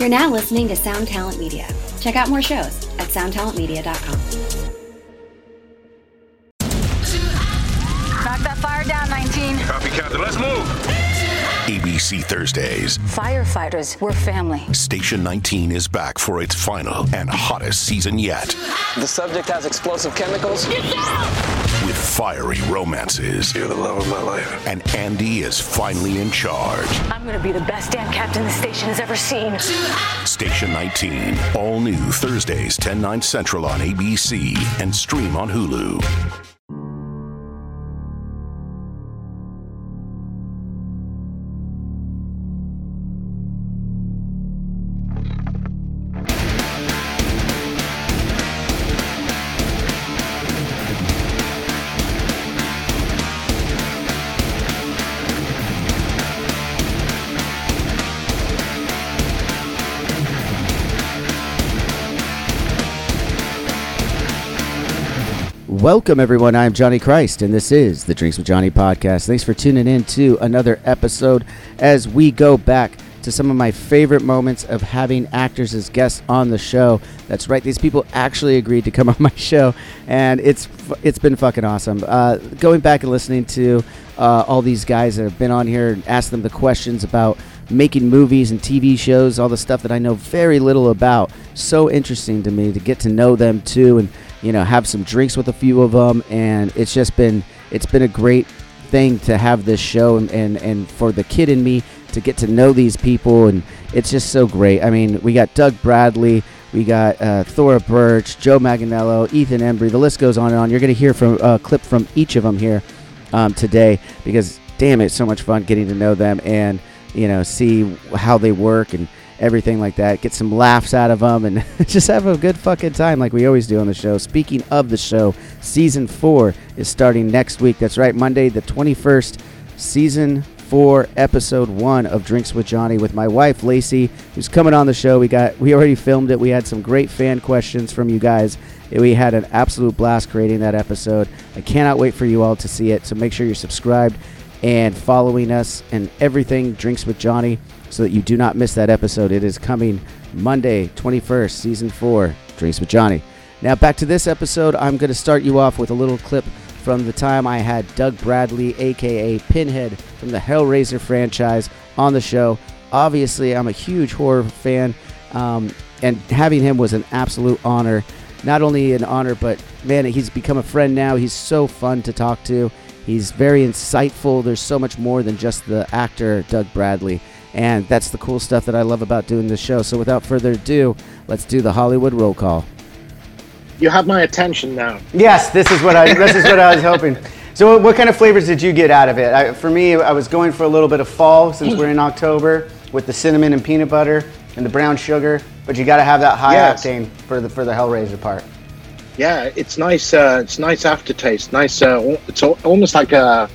You're now listening to Sound Talent Media. Check out more shows at soundtalentmedia.com. Knock that fire down, 19. Copy, Captain. Let's move. ABC Thursdays. Firefighters, we're family. Station 19 is back for its final and hottest season yet. The subject has explosive chemicals. With fiery romances. You're the love of my life. And Andy is finally in charge. I'm gonna be the best damn captain the station has ever seen. Station 19. All new Thursdays, 10, 9 central on ABC and stream on Hulu. Welcome, everyone. I'm Johnny Christ, and this is the Drinks with Johnny podcast. Thanks for tuning in to another episode as we go back to some of my favorite moments of having actors as guests on the show. That's right; these people actually agreed to come on my show, and it's it's been fucking awesome. Uh, going back and listening to uh, all these guys that have been on here and ask them the questions about making movies and TV shows, all the stuff that I know very little about. So interesting to me to get to know them too, and you know have some drinks with a few of them, and it's just been it's been a great thing to have this show and and, and for the kid in me to get to know these people, and it's just so great. I mean, we got Doug Bradley. We got uh, Thora Birch, Joe Manganiello, Ethan Embry. The list goes on and on. You're going to hear from a clip from each of them here um, today because, damn, it's so much fun getting to know them and you know see how they work and everything like that. Get some laughs out of them and just have a good fucking time like we always do on the show. Speaking of the show, season four is starting next week. That's right, Monday the 21st, season four, episode one of Drinks with Johnny with my wife Lacey, who's coming on the show. We got we already filmed it. We had some great fan questions from you guys. We had an absolute blast creating that episode. I cannot wait for you all to see it. So make sure you're subscribed and following us and everything Drinks with Johnny so that you do not miss that episode. It is coming Monday, 21st, season 4, Drinks with Johnny. Now, back to this episode, I'm going to start you off with a little clip from the time I had Doug Bradley, aka Pinhead, from the Hellraiser franchise, on the show. Obviously, I'm a huge horror fan, um, and having him was an absolute honor. Not only an honor, but man, he's become a friend now. He's so fun to talk to. He's very insightful. There's so much more than just the actor, Doug Bradley. And that's the cool stuff that I love about doing this show. So without further ado, let's do the Hollywood roll call. You have my attention now. Yes, this is what I this is what I was hoping. So what kind of flavors did you get out of it? I, for me, I was going for a little bit of fall since we're in October with the cinnamon and peanut butter and the brown sugar, but you got to have that high Yes. octane for the for the Hellraiser part. Yeah, it's nice. Uh, it's nice aftertaste. Nice. Uh, it's almost like a.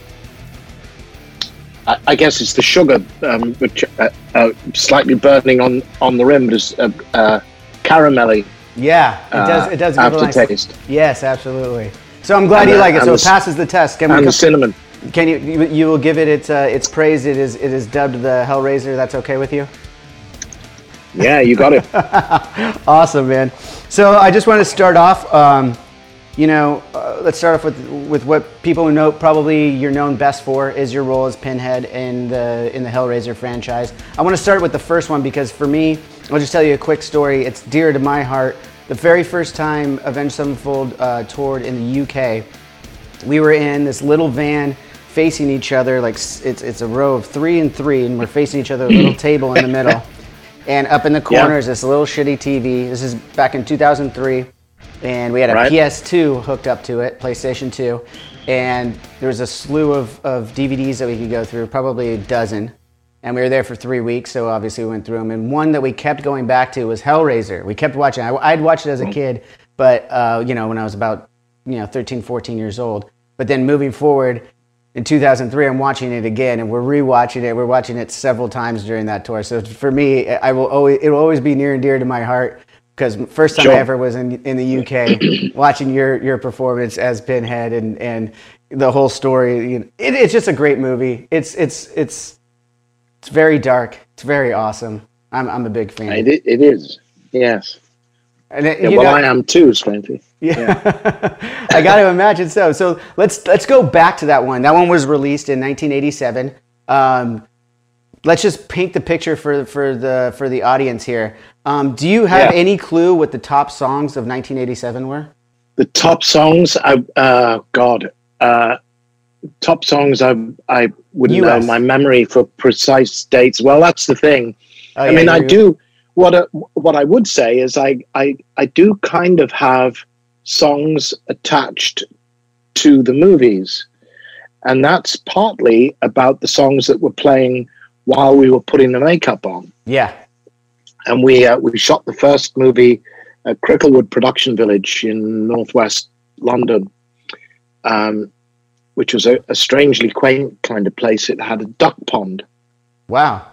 I I guess it's the sugar, um, which uh, uh, slightly burning on on the rim, but it's uh, uh, caramelly Yeah, it does. uh, It does give a nice- aftertaste, Yes, absolutely. So I'm glad And you the- like it. So the it passes the test. Can we? and the cinnamon. Can you? You, you will give it its uh, its praise. It is it is dubbed the Hellraiser. That's okay with you? Yeah, you got it. Awesome, man. So I just want to start off. Um, you know, uh, let's start off with with what people know. Probably you're known best for is your role as Pinhead in the in the Hellraiser franchise. I want to start with the first one because for me, I'll just tell you a quick story. It's dear to my heart. The very first time Avenged Sevenfold uh, toured in the UK, we were in this little van facing each other like it's, it's a row of three and three and we're facing each other a little table in the middle and up in the corner Yeah. is this little shitty tv this is back in 2003 and we had a Right. ps2 hooked up to it playstation 2 and there was a slew of, of dvds that we could go through probably a dozen. And we were there for three weeks so obviously we went through them and one that we kept going back to was hellraiser. We kept watching. I, i'd watched it as a kid but uh, you know when i was about you know 13 14 years old. But then moving forward in 2003 i'm watching it again and we're rewatching it. We're watching it several times during that tour. So for me i will always it will always be near and dear to my heart because first time Sure. i ever was in, in the uk watching your your performance as pinhead and and the whole story you know, it, it's just a great movie it's it's it's it's very dark it's very awesome I'm I'm a big fan. It, it is. Yes. And it, Yeah, you well, know- I am too, strangely. Yeah, I got to imagine so. So let's let's go back to that one. That one was released in 1987. Um, let's just paint the picture for for the for the audience here. Um, do you have Yeah. any clue what the top songs of 1987 were? The top songs, I, uh, God, uh, top songs, I, I wouldn't know my memory for precise dates. Well, that's the thing. Oh, I yeah, mean, I do. What I, what I would say is, I, I I do kind of have songs attached to the movies, and that's partly about the songs that were playing while we were putting the makeup on. Yeah. And we uh, we shot the first movie at Cricklewood Production Village in northwest London, um, which was a, a strangely quaint kind of place. It had a duck pond Wow.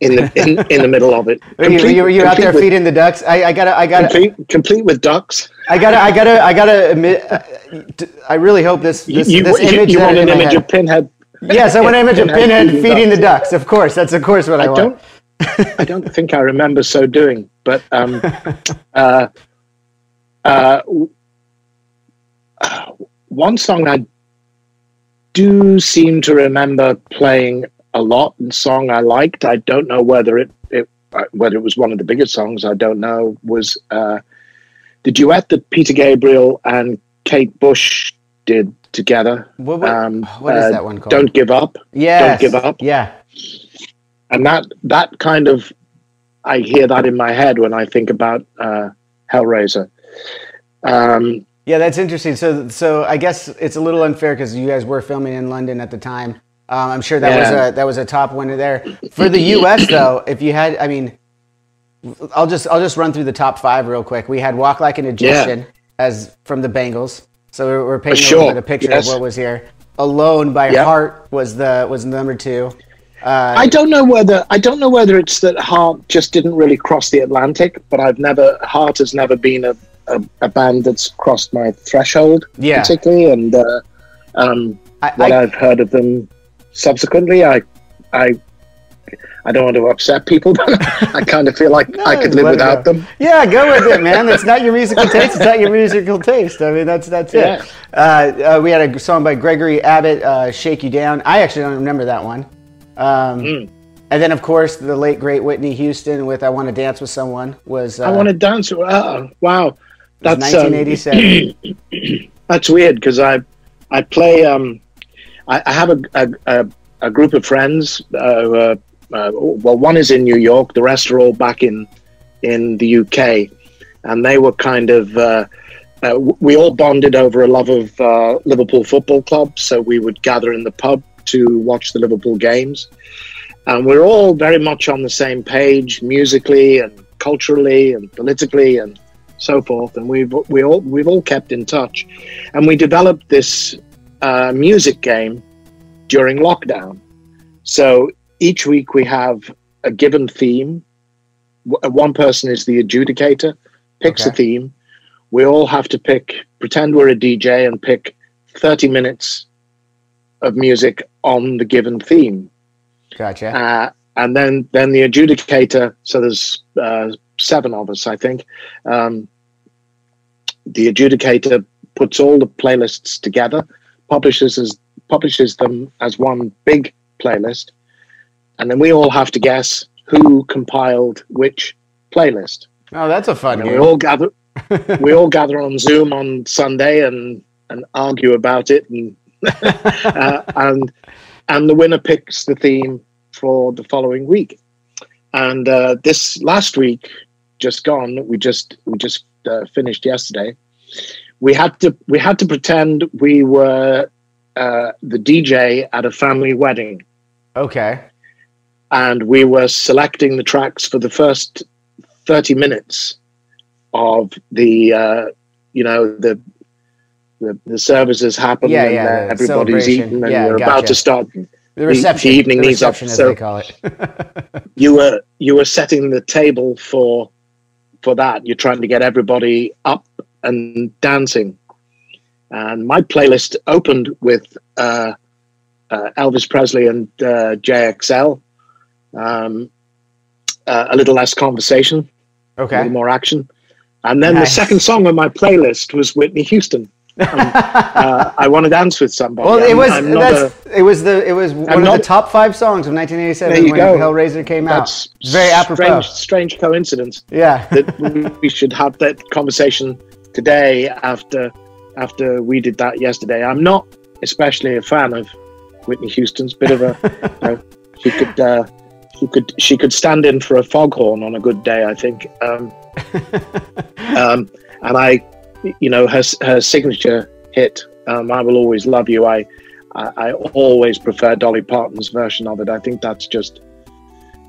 in the in, in the middle of it. You, Complete- you, were you out there with- feeding the ducks? I, I gotta, I gotta, complete, complete with ducks. I gotta, I gotta, I gotta admit. Uh, I really hope this, this, you, this you- image. you want an image head- of Pinhead? Yes, I want an image of Pinhead feeding the ducks. ducks. Of course, that's of course what I, I want. don't. I don't think I remember so doing, but um, uh, uh, uh, one song I do seem to remember playing a lot, and song I liked. I don't know whether it, it uh, whether it was one of the biggest songs. I don't know. Was uh, the duet that Peter Gabriel and Kate Bush did together? What- what- um, what is uh, that one called? Don't give up. Yes. give up. Yeah. and that that kind of I hear that in my head when I think about uh, Hellraiser. Um, Yeah, that's interesting. So, so I guess it's a little unfair because you guys were filming in London at the time. Um, I'm sure that was a that was a top winner there for the U.S. though. If you had, I mean, I'll just I'll just run through the top five real quick. We had "Walk Like an Egyptian" as from the Bangles. So we're, we're painting a little bit of picture yes. of what was here. "Alone" by Yep. Heart was the was number two. I don't know whether I don't know whether it's that Heart just didn't really cross the Atlantic, but I've never Heart has never been a, a, a band that's crossed my threshold Yeah. particularly, and uh, um, I, what I, I've heard of them subsequently, I I. I don't want to upset people, but I kind of feel like I could live without them. Yeah, go with it, man. It's not your musical taste. It's not your musical taste. I mean, that's that's Yeah. it. Uh, uh, we had a song by Gregory Abbott, uh, "Shake You Down." I actually don't remember that one. Um, Hmm. And then, of course, the late great Whitney Houston with "I Want to Dance with Someone" was. Uh, I want to dance. Oh, wow, that's um, 1987. that's weird because I I play um I, I have a, a, a, a group of friends. Uh, who are, uh, well, one is in New York. The rest are all back in in the UK, and they were kind of. Uh, uh, we all bonded over a love of uh, Liverpool Football Club, so we would gather in the pub to watch the Liverpool games, and we're all very much on the same page musically and culturally and politically and so forth. And we've we all we've all kept in touch, and we developed this uh, music game during lockdown. So each week we have a given theme. One person is the adjudicator, picks a theme. We all have to pick, pretend we're a DJ, and pick 30 minutes of music on the given theme. gotcha. Uh, and then, then the adjudicator. So there's uh, seven of us, I think. Um, the adjudicator puts all the playlists together, publishes as, publishes them as one big playlist, and then we all have to guess who compiled which playlist. oh, that's a fun And we all gather, we all gather on Zoom on Sunday and and argue about it, and uh, and and the winner picks the theme for the following week. And uh, this last week, just gone, we just we just uh, finished yesterday. We had to we had to pretend we were uh, the DJ at a family wedding Okay. And we were selecting the tracks for the first 30 minutes of the uh, you know the the, the services happen Yeah, and yeah, uh, everybody's eaten and Yeah, we're gotcha. about to start The reception. the evening the needs up, so- they call it. you were you were setting the table for for that you're trying to get everybody up and dancing and my playlist opened with uh, uh, Elvis Presley and uh, JXL um, uh, a little less conversation, okay, a little more action. And then Nice. the second song on my playlist was Whitney Houston. Um, uh, I want to dance with somebody. Well, it I'm- was I'm not that's, it was the it was one of the top five songs of 1987 There you when go. Hellraiser came out. That's It's very apropos. strange, strange coincidence Yeah. that we should have that conversation today after after we did that yesterday. I'm not especially a fan of Whitney Houston's. Bit of a you know, she could uh, she could she could stand in for a foghorn on a good day. I think. Um, um, and I, you know, her her signature hit, um, "I Will Always Love You." I, I I always prefer Dolly Parton's version of it. I think that's just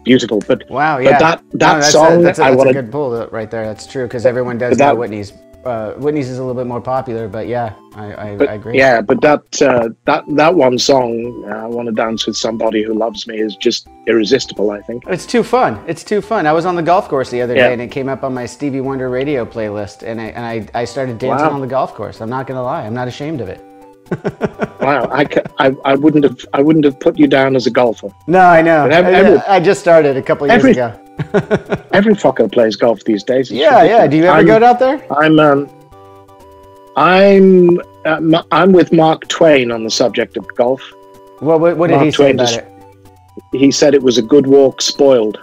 beautiful. But Wow, but yeah. that No, that that's song a, that's a, I that's a wanted good pull right there. That's true because everyone does But know that- Whitney's. Uh, Whitney's is a little bit more popular, but yeah, I, I, But I agree. yeah, but that uh, that that one song, uh, "I Want to Dance with Somebody Who Loves Me," is just irresistible. I think. It's too fun. It's too fun. I was on the golf course the other Yeah. day and it came up on my Stevie Wonder radio playlist and I and I, I started dancing Wow. on the golf course. I'm not gonna lie. I'm not ashamed of it. Wow, I, ca- I, I wouldn't have I wouldn't have put you down as a golfer. No, I know. Every- I, I just started a couple years every- ago. Every fucker plays golf these days. It's Yeah, yeah. Do you ever I'm- go out there? I'm um, I'm uh, I'm with Mark Twain on the subject of golf. Well, what, what did Mark he say about just- it? He said it was a good walk spoiled.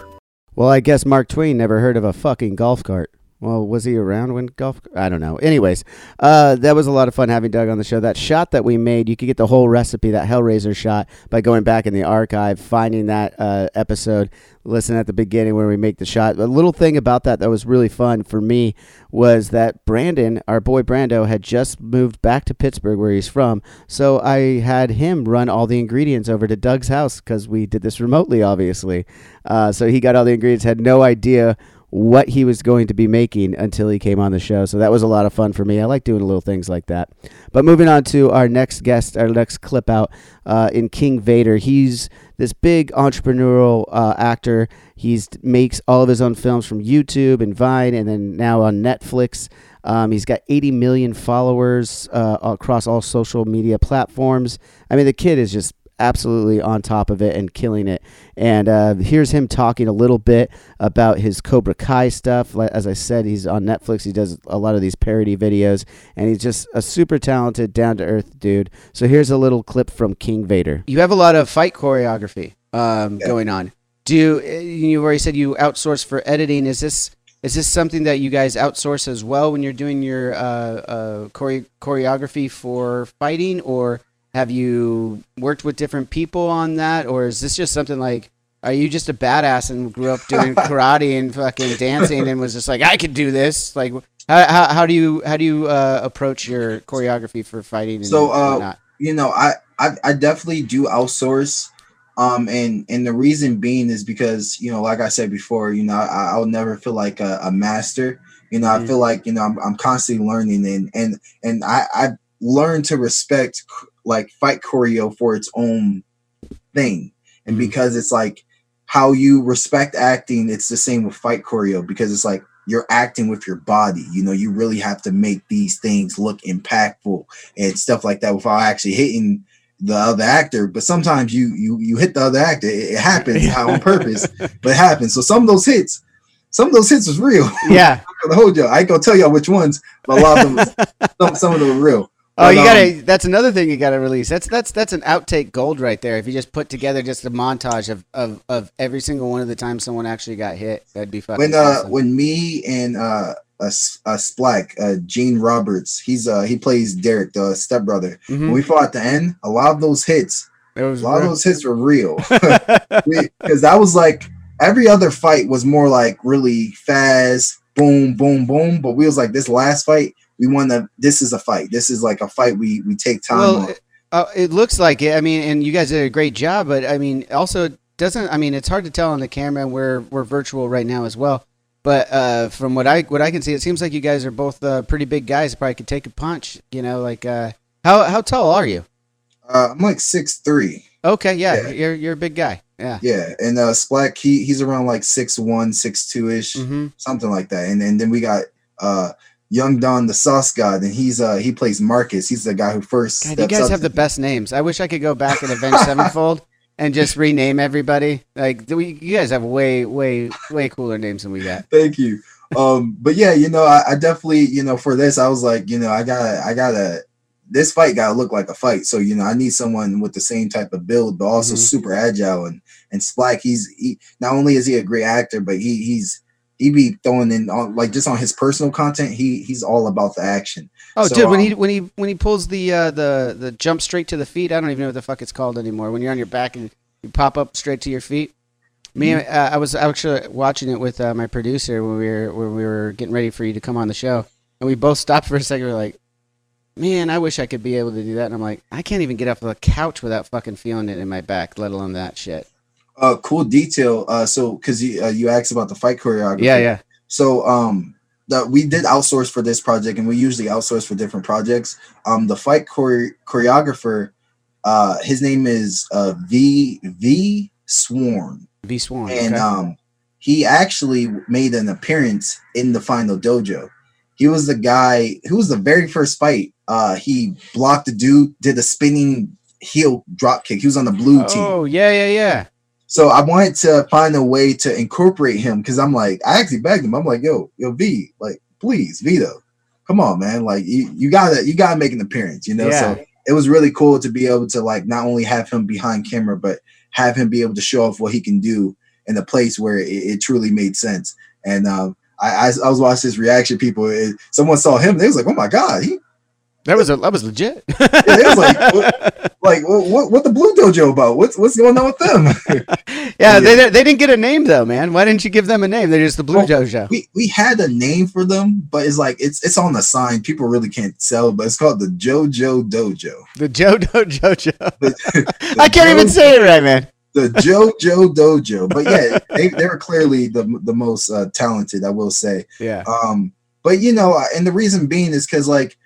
Well, I guess Mark Twain never heard of a fucking golf cart. Well, was he around when golf? I don't know. Anyways, uh, that was a lot of fun having Doug on the show. That shot that we made, you could get the whole recipe, that Hellraiser shot, by going back in the archive, finding that uh, episode, listen at the beginning where we make the shot. A little thing about that that was really fun for me was that Brandon, our boy Brando, had just moved back to Pittsburgh where he's from. So I had him run all the ingredients over to Doug's house because we did this remotely, obviously. Uh, so he got all the ingredients, had no idea what he was going to be making until he came on the show. So that was a lot of fun for me. I like doing little things like that. But moving on to our next guest, our next clip out uh, in King Vader. He's this big entrepreneurial uh, actor. He makes all of his own films from YouTube and Vine, and then now on Netflix. Um, he's got 80 million followers uh, across all social media platforms. I mean, the kid is just absolutely on top of it and killing it. And uh, here's him talking a little bit about his Cobra Kai stuff. As I said, he's on Netflix. He does a lot of these parody videos, and he's just a super talented, down to earth dude. So here's a little clip from King Vader. You have a lot of fight choreography um, going on. Do you, you already said you outsource for editing? Is this is this something that you guys outsource as well when you're doing your uh, uh, chore- choreography for fighting, or have you worked with different people on that, or is this just something like? Are you just a badass and grew up doing karate and fucking dancing and was just like I could do this? Like, how, how, how do you how do you uh, approach your choreography for fighting? And So, uh, you know, I, I I definitely do outsource. Um, and and the reason being is because you know, like I said before, you know, I, I'll never feel like a, a master. You know, I Mhm. feel like you know I'm, I'm constantly learning, and and and I I've learned to respect like fight choreo for its own thing, and Mhm. because it's like how you respect acting, it's the same with fight choreo because it's like you're acting with your body. You know, you really have to make these things look impactful and stuff like that without actually hitting the other actor. But sometimes you you you hit the other actor. It, it happens on purpose, but it happens. So some of those hits, some of those hits was real. yeah. the whole joke. I ain't gonna tell y'all which ones, but a lot of them, some, some of them were real. Oh, But, you um, gotta. That's another thing you gotta release. That's that's that's an outtake gold right there. If you just put together just a montage of of, of every single one of the times someone actually got hit, that'd be fucking. when uh awesome. when me and uh a, a splack uh Gene Roberts he's uh he plays Derek the stepbrother Mhm. when we fought at the end a lot of those hits a lot of those hits were real because that was like every other fight was more like really fast boom boom boom but we was like this last fight we want to this is a fight this is like a fight we we take time well, uh, it looks like it. I mean, and you guys did a great job. But I mean, also it doesn't. I mean, it's hard to tell on the camera. and We're we're virtual right now as well. But uh, from what I what I can see, it seems like you guys are both uh, pretty big guys. Probably could take a punch. You know, like uh, how how tall are you? uh, I'm like six three Okay, yeah, Yeah. you're you're a big guy. Yeah. yeah and uh Splack he he's around like six one six two ish hmm something like that. And and then we got uh Young Don the Sauce God, and he's uh he plays Marcus. He's the guy who first God, you guys have the best names. I wish I could go back and avenge Sevenfold and just rename everybody. Like we, you guys have way, way, way cooler names than we got. Thank you. Um, but yeah, you know, I, I definitely, you know, for this, I was like, you know, I gotta, I gotta, this fight gotta look like a fight. So you know, I need someone with the same type of build, but also Mhm. super agile. And and Splack, he's he not only is he a great actor, but he he's he be throwing in on like just on his personal content. He he's all about the action. Oh, So, dude, when um, he when he when he pulls the uh, the the jump straight to the feet, I don't even know what the fuck it's called anymore. When you're on your back and you pop up straight to your feet. Me, Mm-hmm. uh, I was actually watching it with uh, my producer when we were when we were getting ready for you to come on the show, and we both stopped for a second. We are like, "Man, I wish I could be able to do that." And I'm like, "I can't even get off the couch without fucking feeling it in my back, let alone that shit." Uh, cool detail. Uh, so because you uh, you asked about the fight choreography. Yeah, yeah. So um the, we did outsource for this project and we usually outsource for different projects. Um the fight chore- choreographer uh his name is uh V V Sworn V Sworn, and okay. um he actually made an appearance in the final dojo. He was the guy who was the very first fight. Uh he blocked the dude, did a spinning heel drop kick. He was on the blue team. oh yeah, yeah, yeah. So I wanted to find a way to incorporate him because I'm like, I actually begged him. I'm like, yo, yo, V, like, please, Vito, come on, man. Like, you, you gotta, you gotta make an appearance, you know. Yeah. So it was really cool to be able to like not only have him behind camera, but have him be able to show off what he can do in a place where it, it truly made sense. And um, I, I, I was watching his reaction. People, it, someone saw him, they was like, oh my god, he, That was a, that was legit. yeah, they was like, what, like, what, what, the Blue Dojo about? What's, what's going on with them? yeah, they they didn't get a name though, man. Why didn't you give them a name? They're just the Blue Well, Dojo. we we had a name for them, but it's like it's it's on the sign. People really can't sell, but it's called the JoJo Dojo. The Jojo. The I can't even say it right, man. the JoJo Dojo. But yeah, they, they were clearly the the most uh, talented, I will say. Yeah. Um, but you know, and the reason being is because like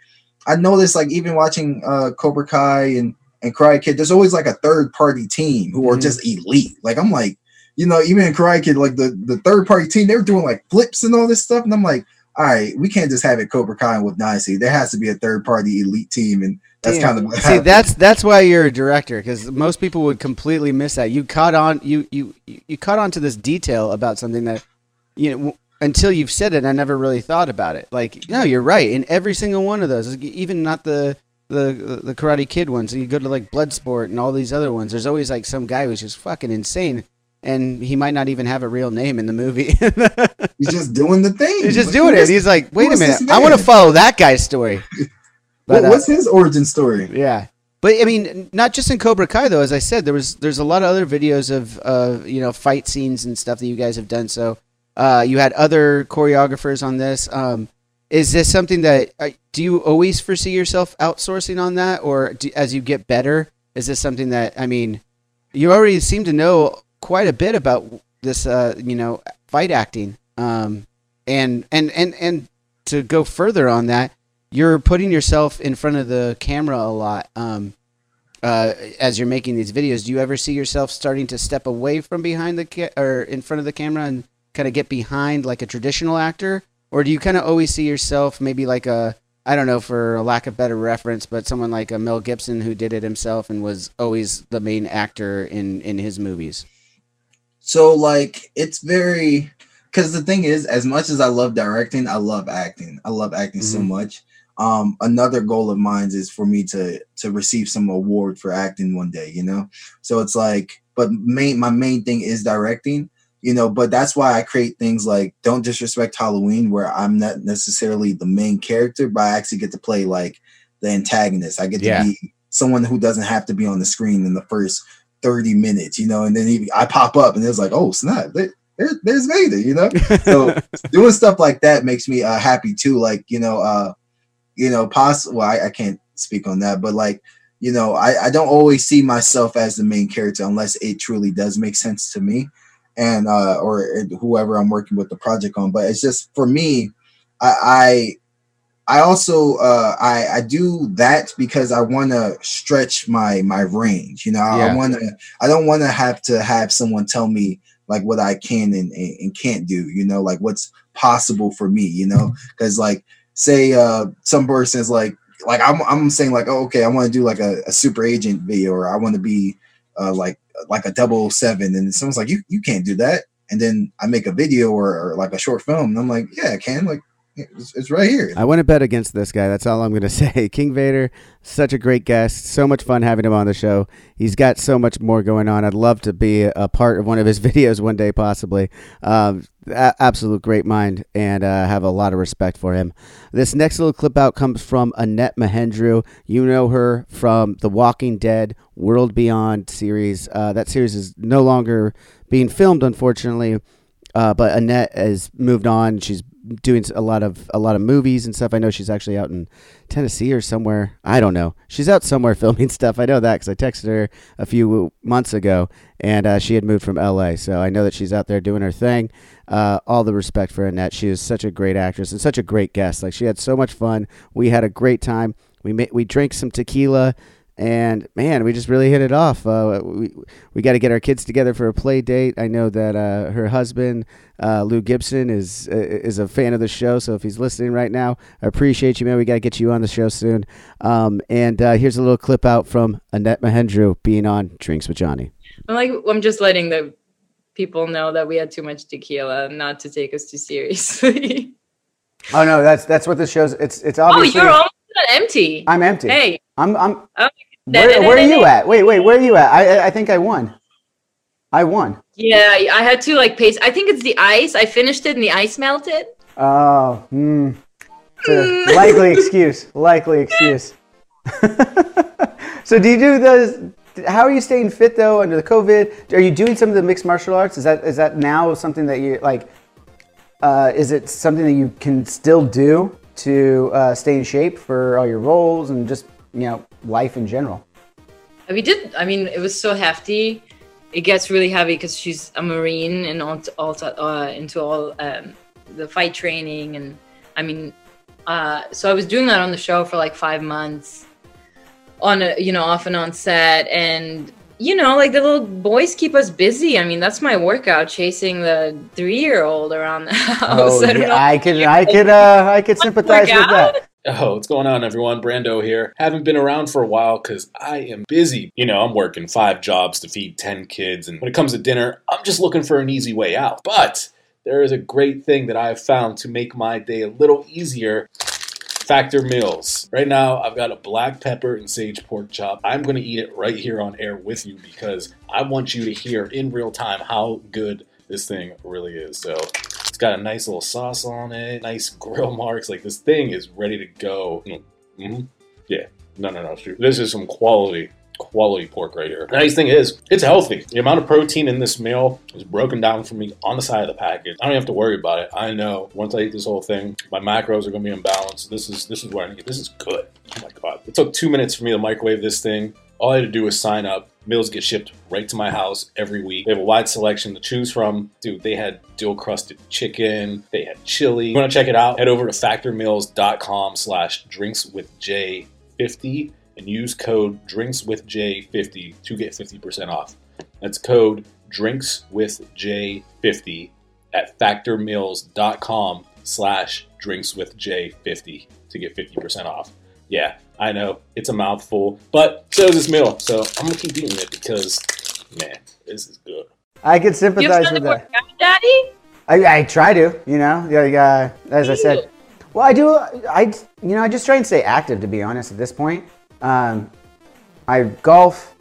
I noticed, like even watching uh Cobra Kai and and Karate Kid, there's always like a third party team who are Mhm. just elite. Like I'm like, you know, even in Karate Kid, like the the third party team, they were doing like flips and all this stuff, and I'm like, all right, we can't just have it Cobra Kai with Dynasty. There has to be a third party elite team, and that's Damn. kind of what See, happened. that's that's why you're a director because most people would completely miss that. You caught on you you you caught on to this detail about something that you know until you've said it, I never really thought about it. Like, no, you're right. In every single one of those, even not the the the Karate Kid ones, you go to like Bloodsport and all these other ones. There's always like some guy who's just fucking insane, and he might not even have a real name in the movie. He's just doing the thing. He's just Like, doing it. is- He's like, wait a minute, I want to follow that guy's story. what, uh, what's his origin story? yeah. But I mean, not just in Cobra Kai though. As I said, there was there's a lot of other videos of uh, you know fight scenes and stuff that you guys have done. So uh, you had other choreographers on this. Um, is this something that uh, do you always foresee yourself outsourcing on that, or do, as you get better, is this something that I mean, you already seem to know quite a bit about this, uh, you know, fight acting, um, and and and and to go further on that, you're putting yourself in front of the camera a lot. Um, uh, as you're making these videos, do you ever see yourself starting to step away from behind the ca- or in front of the camera and kind of get behind like a traditional actor, or do you kind of always see yourself maybe like a I don't know for a lack of better reference, but someone like a Mel Gibson who did it himself and was always the main actor in in his movies. So like it's very because the thing is, as much as I love directing, I love acting. I love acting so Mhm. much. Um, another goal of mine is for me to to receive some award for acting one day, you know. So it's like, but main my main thing is directing, you know. But that's why I create things like Don't Disrespect Halloween, where I'm not necessarily the main character, but I actually get to play like the antagonist. I get to Yeah. be someone who doesn't have to be on the screen in the first 30 minutes, you know, and then he, I pop up and it's like, oh snap, there, there, there's Vader, you know. So doing stuff like that makes me uh, happy too. Like you know, uh, you know, possible. Well, I, I can't speak on that, but like you know, I, I don't always see myself as the main character unless it truly does make sense to me, and uh, or whoever I'm working with the project on. But it's just for me, I. I I also uh, I I do that because I want to stretch my my range. You know, I want to. I don't want to have to have someone tell me like what I can and, and, and can't do. You know, like what's possible for me. You know, because like say uh some person is like like I'm I'm saying like oh okay I want to do like a, a super agent video or I want to be uh like like a double seven, and someone's like, "You you can't do that." And then I make a video or, or like a short film, and I'm like, "Yeah, I can." Like, it's, it's right here. I wouldn't bet against this guy. That's all I'm going to say. King Vader, such a great guest. So much fun having him on the show. He's got so much more going on. I'd love to be a part of one of his videos one day, possibly. Um, a- absolute great mind, and uh, have a lot of respect for him. This next little clip out comes from Annette Mahendru. You know her from the Walking Dead World Beyond series. Uh, that series is no longer being filmed, unfortunately. Uh, but Annette has moved on. She's doing a lot of a lot of movies and stuff. I know she's actually out in Tennessee or somewhere. I don't know. She's out somewhere filming stuff. I know that because I texted her a few months ago, and uh, she had moved from LA. So I know that she's out there doing her thing. Uh, all the respect for Annette. She is such a great actress and such a great guest. Like she had so much fun. We had a great time. We ma- we drank some tequila and man, we just really hit it off. Uh, we we got to get our kids together for a play date. I know that uh, her husband, uh, Lou Gibson, is uh, is a fan of the show. So if he's listening right now, I appreciate you, man. We got to get you on the show soon. Um, and uh, here's a little clip out from Annette Mahendru being on Drinks with Johnny. I'm like, I'm just letting the people know that we had too much tequila, not to take us too seriously. Oh no, that's that's what this shows. It's it's obviously. oh, you're almost empty. I'm empty. Hey. I'm I'm. Oh, Where, where are you at? Wait, wait, where are you at? I I think I won. I won. Yeah, I had to like pace. I think it's the ice. I finished it and the ice melted. Oh, hmm. Likely excuse. Likely excuse. so, do you do those? How are you staying fit though under the COVID? Are you doing some of the mixed martial arts? Is that is that now something that you like? Uh, is it something that you can still do to uh, stay in shape for all your roles and just you know life in general? We did. I mean, it was so hefty. It gets really heavy because she's a marine and all, all uh, into all um, the fight training and I mean, uh, so I was doing that on the show for like five months, on a you know off and on set, and you know like the little boys keep us busy. I mean, that's my workout, chasing the three year old around the house. Oh, I, yeah. I could, I could, uh, I could sympathize with that. Oh, what's going on, everyone? Brando here. Haven't been around for a while because I am busy. You know, I'm working five jobs to feed 10 kids, and when it comes to dinner, I'm just looking for an easy way out. But there is a great thing that I have found to make my day a little easier. Factor Meals. Right now, I've got a black pepper and sage pork chop. I'm going to eat it right here on air with you because I want you to hear in real time how good this thing really is. So got a nice little sauce on it, nice grill marks. Like this thing is ready to go. hmm Yeah. No, no, no. shoot. This is some quality, quality pork right here. The nice thing is, it's healthy. The amount of protein in this meal is broken down for me on the side of the package. I don't have to worry about it. I know once I eat this whole thing, my macros are to be in balance. This is this is what I need. This is good. Oh my god! It took two minutes for me to microwave this thing. All I had to do was sign up. Meals get shipped right to my house every week. They have a wide selection to choose from. Dude, they had dual crusted chicken. They had chili. You want to check it out? Head over to factormeals.com slash drinks with J 50 and use code drinks with J 50 to get 50% off. That's code drinks with J 50 at factormeals.com slash drinks with J 50 to get 50% off. Yeah, I know it's a mouthful, but so is this meal. So I'm gonna keep eating it because, man, this is good. I could You have sympathize done with the that. workout, Daddy? I, I try to, you know, yeah, yeah, as I said. Well, I do. I you know I just try and stay active. To be honest, at this point, um, I golf,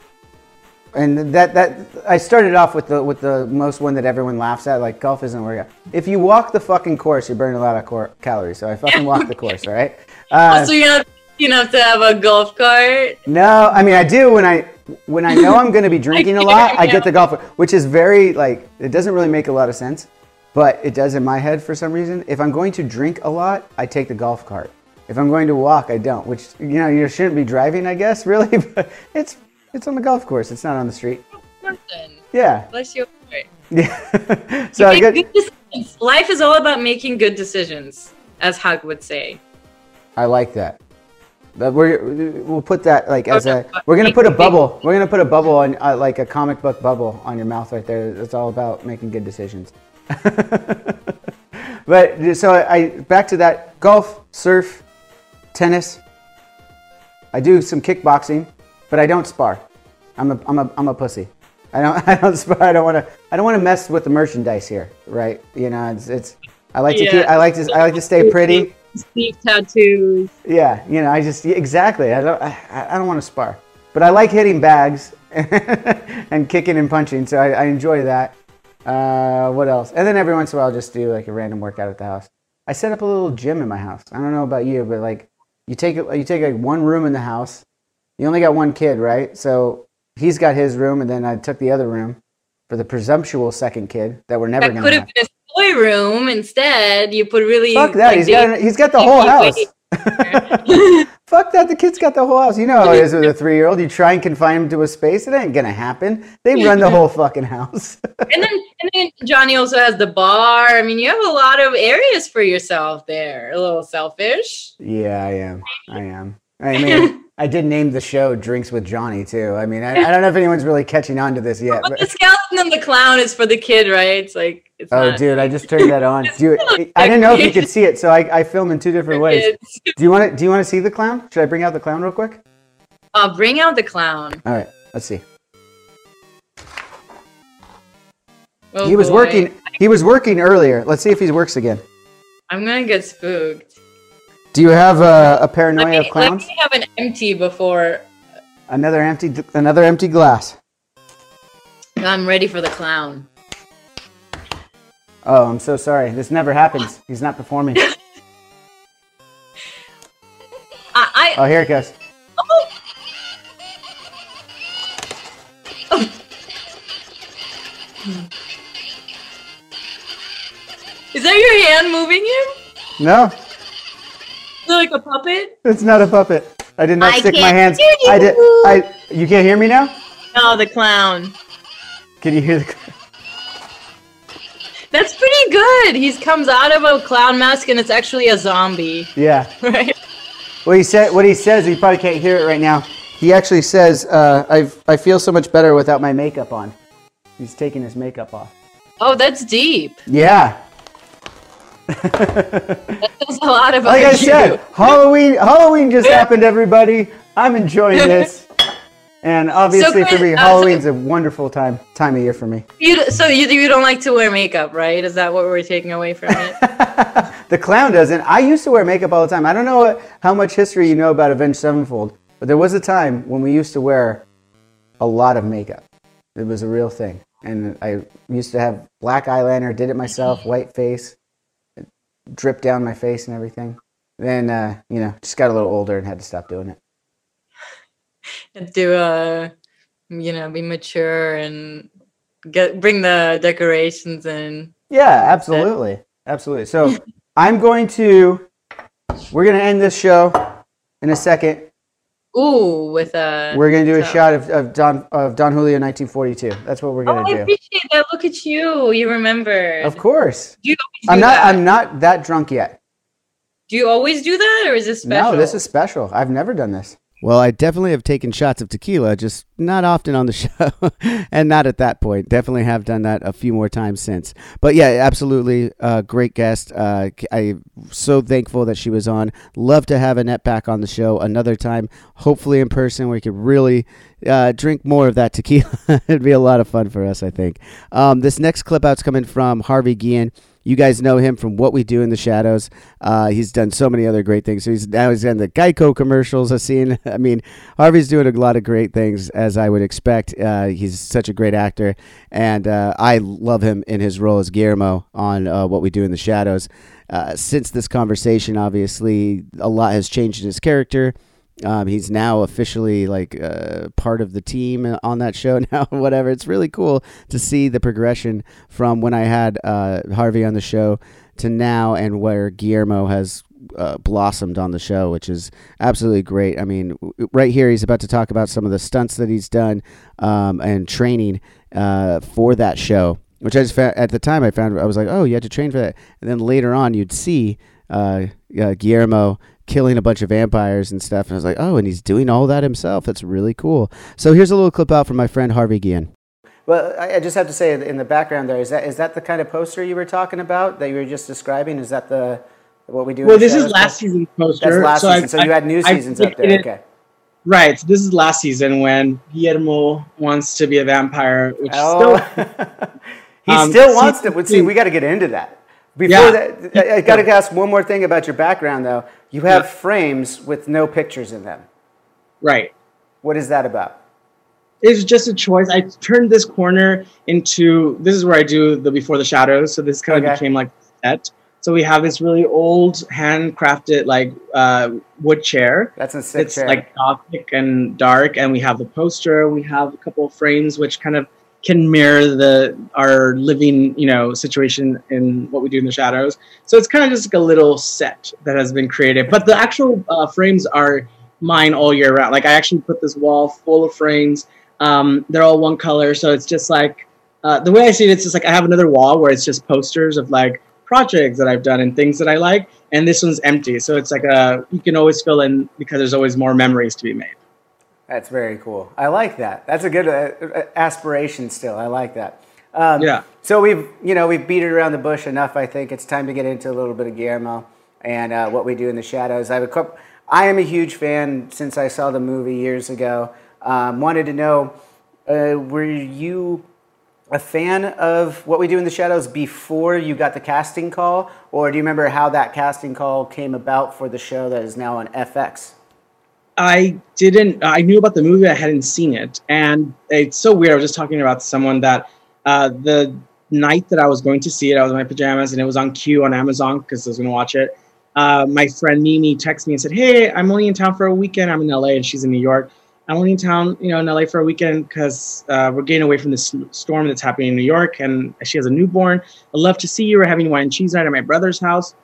and that that I started off with the with the most one that everyone laughs at. Like golf isn't a workout. If you walk the fucking course, you're burning a lot of cor- calories. So I fucking walk the course. All right. Uh, so you're not you have to have a golf cart. no, I mean I do when I when I know I'm going to be drinking a lot. I get the golf, which is very like it doesn't really make a lot of sense, but it does in my head for some reason. If I'm going to drink a lot, I take the golf cart. If I'm going to walk, I don't. Which you know you shouldn't be driving, I guess, really. But it's it's on the golf course. It's not on the street. Person. Yeah, Bless your heart. yeah. so I get. Life is all about making good decisions, as Hug would say. I like that. But we're we'll put that like as a we're gonna put a bubble. We're gonna put a bubble on uh, like a comic book bubble on your mouth right there. It's all about making good decisions. but so I, back to that golf, surf, tennis. I do some kickboxing, but I don't spar. I'm a I'm a I'm a pussy. I don't. I don't. sp- I don't want to. I don't want to mess with the merchandise here, right? You know, it's. it's I like to Yeah. keep. I like to. I like to stay pretty. Sleeve tattoos. Yeah, you know, I just exactly. I don't. I, I don't want to spar, but I like hitting bags and kicking and punching, so I, I enjoy that. Uh, what else? And then every once in a while, I'll just do like a random workout at the house. I set up a little gym in my house. I don't know about you, but like you take it- you take like one room in the house. You only got one kid, right? So he's got his room, and then I took the other room for the presumptuous second kid that we're never That gonna could have. have been room. Instead, you put really. Fuck that. like, he's got he's got the whole house. Fuck that. The kid's got the whole house. You know how it is with a three year old. You try and confine him to a space, it ain't gonna happen. They run the whole fucking house. and then and then Johnny also has the bar. I mean, you have a lot of areas for yourself there. A little selfish. yeah, I am. I am. I mean, I did name the show Drinks with Johnny too. I mean, I, I don't know if anyone's really catching on to this yet. But But, the skeleton and the clown is for the kid, right? It's like it's oh, not dude, I just turned that on. Do you, I didn't know if you could see it, so I, I film in two different ways. Do you want to? Do you want to see the clown? Should I bring out the clown real quick? Uh, bring out the clown. All right, let's see. Oh, he was boy. working. He was working earlier. Let's see if he works again. I'm gonna get spooked. Do you have a, a paranoia me, of let clowns? me have an empty before Another empty, another empty glass. I'm ready for the clown. Oh, I'm so sorry. This never happens. He's not performing. I, I Oh, here it goes. oh. Is that your hand moving him? No, like a puppet? it's not a puppet. I did not I stick my can't hands. hear I did. you. I. You can't hear me now. No, the clown. Can you hear the? That's pretty good. He comes out of a clown mask and it's actually a zombie, Yeah. right? What he said. What he says. You probably can't hear it right now. He actually says, uh, "I I feel so much better without my makeup on." He's taking his makeup off. Oh, that's deep. Yeah. That says a lot about Like I said, Halloween. Halloween just happened, everybody. I'm enjoying this. And obviously, for me, uh, so- Halloween's a wonderful time time of year for me. You, so you, you don't like to wear makeup, right? Is that what we're taking away from it? The clown doesn't. I used to wear makeup all the time. I don't know what, how much history you know about Avenged Sevenfold, but there was a time when we used to wear a lot of makeup. It was a real thing. And I used to have black eyeliner, did it myself, white face, dripped down my face and everything. Then, uh, you know, just got a little older and had to stop doing it. Do uh, you know, be mature and get bring the decorations in. Yeah, absolutely. Absolutely. So I'm going to, we're going to end this show in a second. Ooh, with a. We're going to do a so- shot of, of Don of Don Julio 1942. That's what we're Oh, going I to do. appreciate that. Look at you. You remember. Of course. Do you I'm not. that? I'm not that drunk yet. Do you always do that, or is this special? No, this is special. I've never done this. Well, I definitely have taken shots of tequila, just not often on the show, and not at that point. Definitely have done that a few more times since. But yeah, absolutely, uh, great guest. Uh, I'm so thankful that she was on. Love to have Annette back on the show another time, hopefully in person, where we could really uh, drink more of that tequila. It'd be a lot of fun for us, I think. Um, this next clip out's coming from Harvey Guillen. You guys know him from What We Do in the Shadows. Uh, he's done so many other great things. So he's now he's in the Geico commercials. I've seen. I mean, Harvey's doing a lot of great things, as I would expect. Uh, he's such a great actor, and uh, I love him in his role as Guillermo on uh, What We Do in the Shadows. Uh, since this conversation, obviously, a lot has changed in his character. Um, he's now officially like uh, part of the team on that show now. Whatever. It's really cool to see the progression from when I had uh, Harvey on the show to now, and where Guillermo has uh, blossomed on the show, which is absolutely great. I mean, w- right here he's about to talk about some of the stunts that he's done um, and training uh, for that show. Which I just found, at the time I found I was like, oh, you had to train for that, and then later on you'd see uh, uh, Guillermo killing a bunch of vampires and stuff. And I was like, oh, and he's doing all that himself. That's really cool. So here's a little clip out from my friend Harvey Guillen. Well, I I just have to say in the background there is that is that the kind of poster you were talking about that you were just describing? Is that the what we do? Well, this is last season's poster. That's last so season. I- so you had new I- I seasons up there. it- Okay. Right. So this is last season when Guillermo wants to be a vampire, which Oh. still He Um, still wants season to. but See, two- we got to get into that. Before Yeah. that, I, I got to ask one more thing about your background, though. You have frames with no pictures in them. right. What is that about? It's just a choice. I turned this corner into this is where I do the before the shadows. So this kind of Okay. became like set. So we have this really old handcrafted like uh, wood chair. That's a sick It's chair. like gothic and dark, and we have the poster. We have a couple of frames which kind of can mirror the our living you know situation in what we do in the shadows. So it's kind of just like a little set that has been created. But the actual uh, frames are mine all year round. Like I actually put this wall full of frames. Um, they're all one color, so it's just like uh, the way I see it. It's just like I have another wall where it's just posters of like projects that I've done and things that I like, and this one's empty. So it's like a you can always fill in because there's always more memories to be made. That's very cool. I like that. That's a good uh, uh, aspiration. Still, I like that. Um, Yeah. So we've you know we've beat it around the bush enough. I think it's time to get into a little bit of Guillermo and uh, what we do in the shadows. I have a couple. I am a huge fan since I saw the movie years ago. Um, wanted to know, uh, were you a fan of what we do in the shadows before you got the casting call, or do you remember how that casting call came about for the show that is now on FX? I didn't. I knew about the movie. I hadn't seen it, and it's so weird. I was just talking about someone that uh, the night that I was going to see it, I was in my pajamas, and it was on queue on Amazon because I was going to watch it. Uh, my friend Mimi texted me and said, "Hey, I'm only in town for a weekend. I'm in LA, and she's in New York. I'm only in town, you know, in LA for a weekend because uh, we're getting away from this storm that's happening in New York, and she has a newborn. I'd love to see you. We're having wine and cheese night at my brother's house."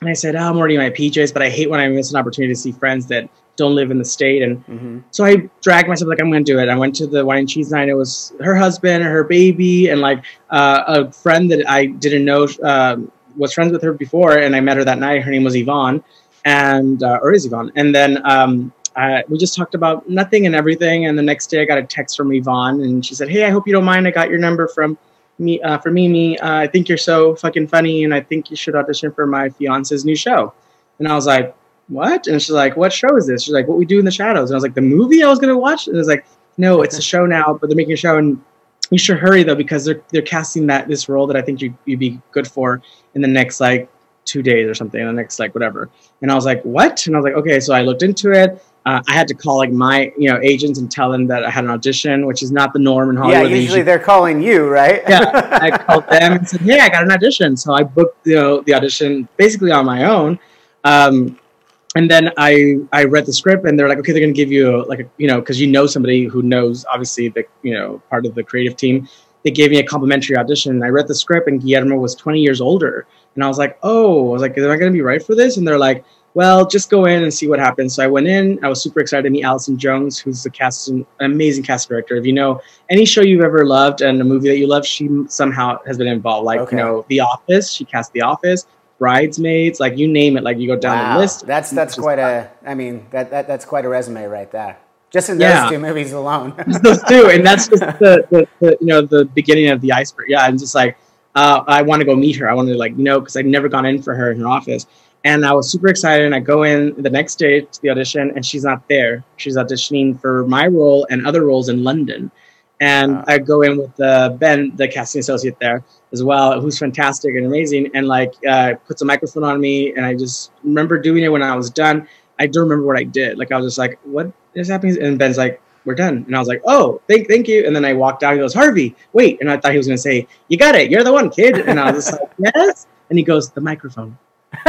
And I said, oh, I'm already in my PJs, but I hate when I miss an opportunity to see friends that don't live in the state. And so I dragged myself like I'm going to do it. I went to the wine and cheese night. It was her husband, her baby, and like uh, a friend that I didn't know um, was friends with her before, and I met her that night. Her name was Yvonne, and uh, or is Yvonne. And then um, I, we just talked about nothing and everything. And the next day, I got a text from Yvonne, and she said, "Hey, I hope you don't mind. I got your number from." Me, uh, for Mimi, uh, I think you're so fucking funny, and I think you should audition for my fiance's new show. And I was like, what? And she's like, what show is this? She's like, what we do in the shadows. And I was like, the movie I was gonna watch. And it was like, no, it's a show now, but they're making a show, and you should hurry though because they're they're casting that this role that I think you you'd be good for in the next like two days or something, in the next like whatever. And I was like, what? And I was like, okay. So I looked into it. Uh, I had to call like my you know agents and tell them that I had an audition, which is not the norm in Yeah, Hollywood. They usually they're calling you, right? yeah, I called them and said, "Hey, I got an audition." So I booked you know, the audition basically on my own, um, and then I I read the script and they're like, "Okay, they're to give you a, like a you know because you know somebody who knows obviously the you know part of the creative team." They gave me a complimentary audition. I read the script and Guillermo was 20 years older, and I was like, "Oh," I was like, "Am I to be right for this?" And they're like. Well, just go in and see what happens. So I went in. I was super excited to meet Allison Jones, who's the cast, an amazing cast director. If you know any show you've ever loved and a movie that you love, she somehow has been involved. Like Okay. you know, The Office. She cast The Office, Bridesmaids. Like you name it. Like you go down Wow, the list. That's that's quite a. I mean, that, that that's quite a resume right there. Just in Yeah. those two movies alone. those two, and that's just the, the, the you know the beginning of the iceberg. Yeah, and just like uh, I want to go meet her. I wanted to like you know because I'd never gone in for her in her office, and I was super excited. And I go in the next day to the audition, and she's not there. She's auditioning for my role and other roles in London. And I go in with uh, Ben, the casting associate there as well, who's fantastic and amazing, and like uh, puts a microphone on me. And I just remember doing it when I was done. I don't remember what I did. Like I was just like, "What is happening?" And Ben's like, "We're done." And I was like, "Oh, thank, thank you." And then I walked out. He goes, "Harvey, wait!" And I thought he was gonna say, "You got it. You're the one, kid." And I was just like, "Yes." And he goes, "The microphone."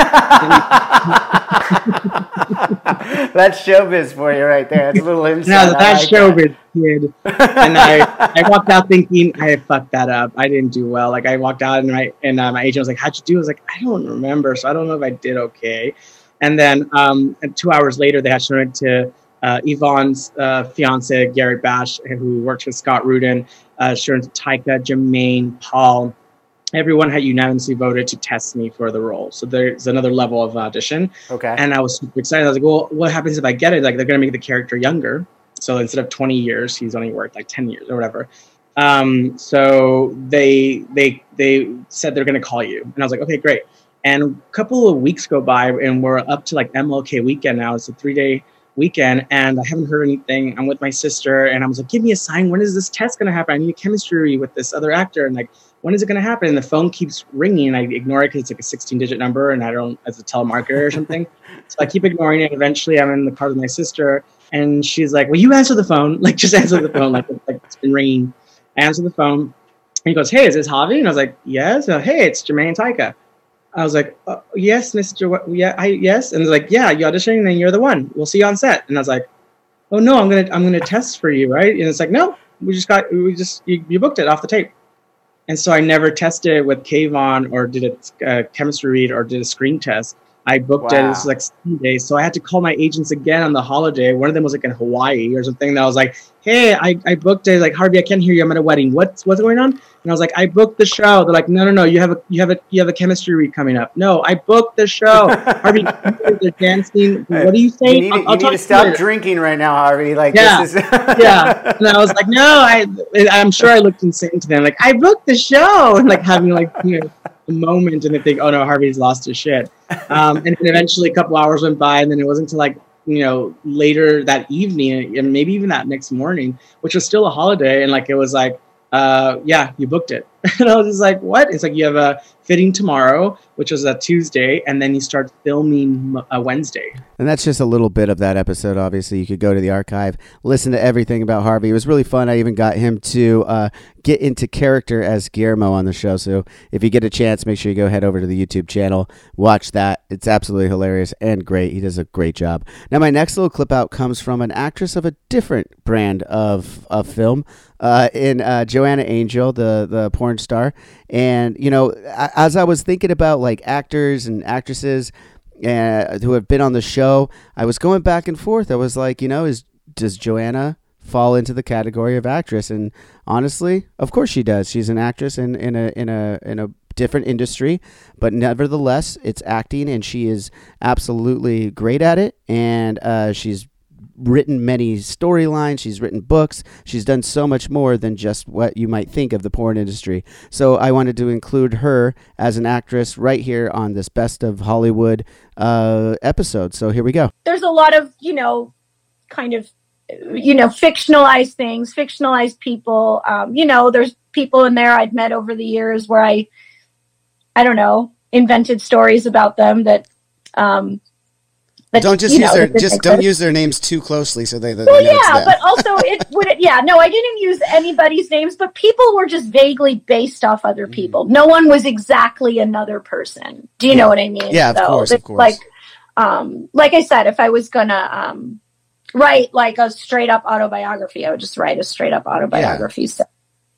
that's showbiz for you right there. That's a little inside. Now I that's like that. showbiz, kid. And I, I walked out thinking I fucked that up. I didn't do well. Like I walked out and my and uh, my agent was like, "How'd you do?" I was like, "I don't remember, so I don't know if I did okay." And then um, two hours later, they had shown it to uh, Yvonne's uh, fiance Garrett Basch, who worked with Scott Rudin. Uh, shown it to Taika, Jemaine, Paul. Everyone had unanimously voted to test me for the role. So there's another level of audition. Okay. And I was super excited. I was like, well, what happens if I get it? Like, they're going to make the character younger. So instead of 20 years, he's only worked like 10 years or whatever. Um, so they they they said they're going to call you, and I was like, okay, great. And a couple of weeks go by, and we're up to like MLK weekend now. It's a three day weekend and I haven't heard anything. I'm with my sister and I was like, give me a sign. When is this test going to happen? I need a chemistry with this other actor. And like, when is it going to happen? And the phone keeps ringing and I ignore it because it's like a 16 digit number and I don't, as a telemarketer or something. so I keep ignoring it. Eventually I'm in the car with my sister and she's like, Will you answer the phone. Like, just answer the phone. Like, like it's been ringing. I answer the phone. And he goes, hey, is this Javi? And I was like, yes. Uh, hey, it's Jemaine Taika. I was like, uh, yes, Mr. W- yeah, I, yes. And he's like, yeah, you auditioning and you're the one. We'll see you on set. And I was like, oh no, I'm gonna I'm gonna test for you, right? And it's like, no, we just got we just you, you booked it off the tape. And so I never tested it with Kayvan or did a uh, chemistry read or did a screen test. I booked it. This was like seven days, so I had to call my agents again on the holiday. One of them was like in Hawaii or something. That I was like, "Hey, I, I booked it. Like Harvey, I can't hear you. I'm at a wedding. What's what's going on?" And I was like, "I booked the show." They're like, "No, no, no. You have a you have a you have a chemistry read coming up." No, I booked the show. Harvey, they're dancing. What are you saying? You need, I'll, you I'll need to to stop later. drinking right now, Harvey. Like Yeah, this is yeah. And I was like, no, I, I'm sure I looked insane to them. Like, I booked the show, and like having like you know a moment, and they think, oh no, Harvey's lost his shit. Um, and then eventually, a couple hours went by, and then it wasn't until like you know later that evening, and maybe even that next morning, which was still a holiday, and like it was like, uh, yeah, you booked it. And I was just like, what? It's like you have a fitting tomorrow, which was a Tuesday, and then you start filming a Wednesday. And that's just a little bit of that episode. Obviously, you could go to the archive, listen to everything about Harvey. It was really fun. I even got him to uh, get into character as Guillermo on the show. So if you get a chance, make sure you go head over to the YouTube channel, watch that. It's absolutely hilarious and great. He does a great job. Now, my next little clip out comes from an actress of a different brand of, of film. Uh, in uh, Joanna Angel, the the porn star, and you know, as I was thinking about like actors and actresses, uh, who have been on the show, I was going back and forth. I was like, you know, is does Joanna fall into the category of actress? And honestly, of course she does. She's an actress in, in a in a in a different industry, but nevertheless, it's acting, and she is absolutely great at it. And uh, she's written many storylines. She's written books. She's done so much more than just what you might think of the porn industry. So I wanted to include her as an actress right here on this Best of Hollywood uh, episode. So here we go. there's a lot of you know kind of you know fictionalized things fictionalized people um, you know there's people in there i'd met over the years where i i don't know invented stories about them that um that, don't just use know, their just don't exist. use their names too closely so they, they well yeah but also it would it, yeah no i didn't use anybody's names but people were just vaguely based off other Mm-hmm. people no one was exactly another person do you know what i mean Yeah, of course, of course. like um like i said if i was gonna um write like a straight up autobiography i would just write a straight up autobiography so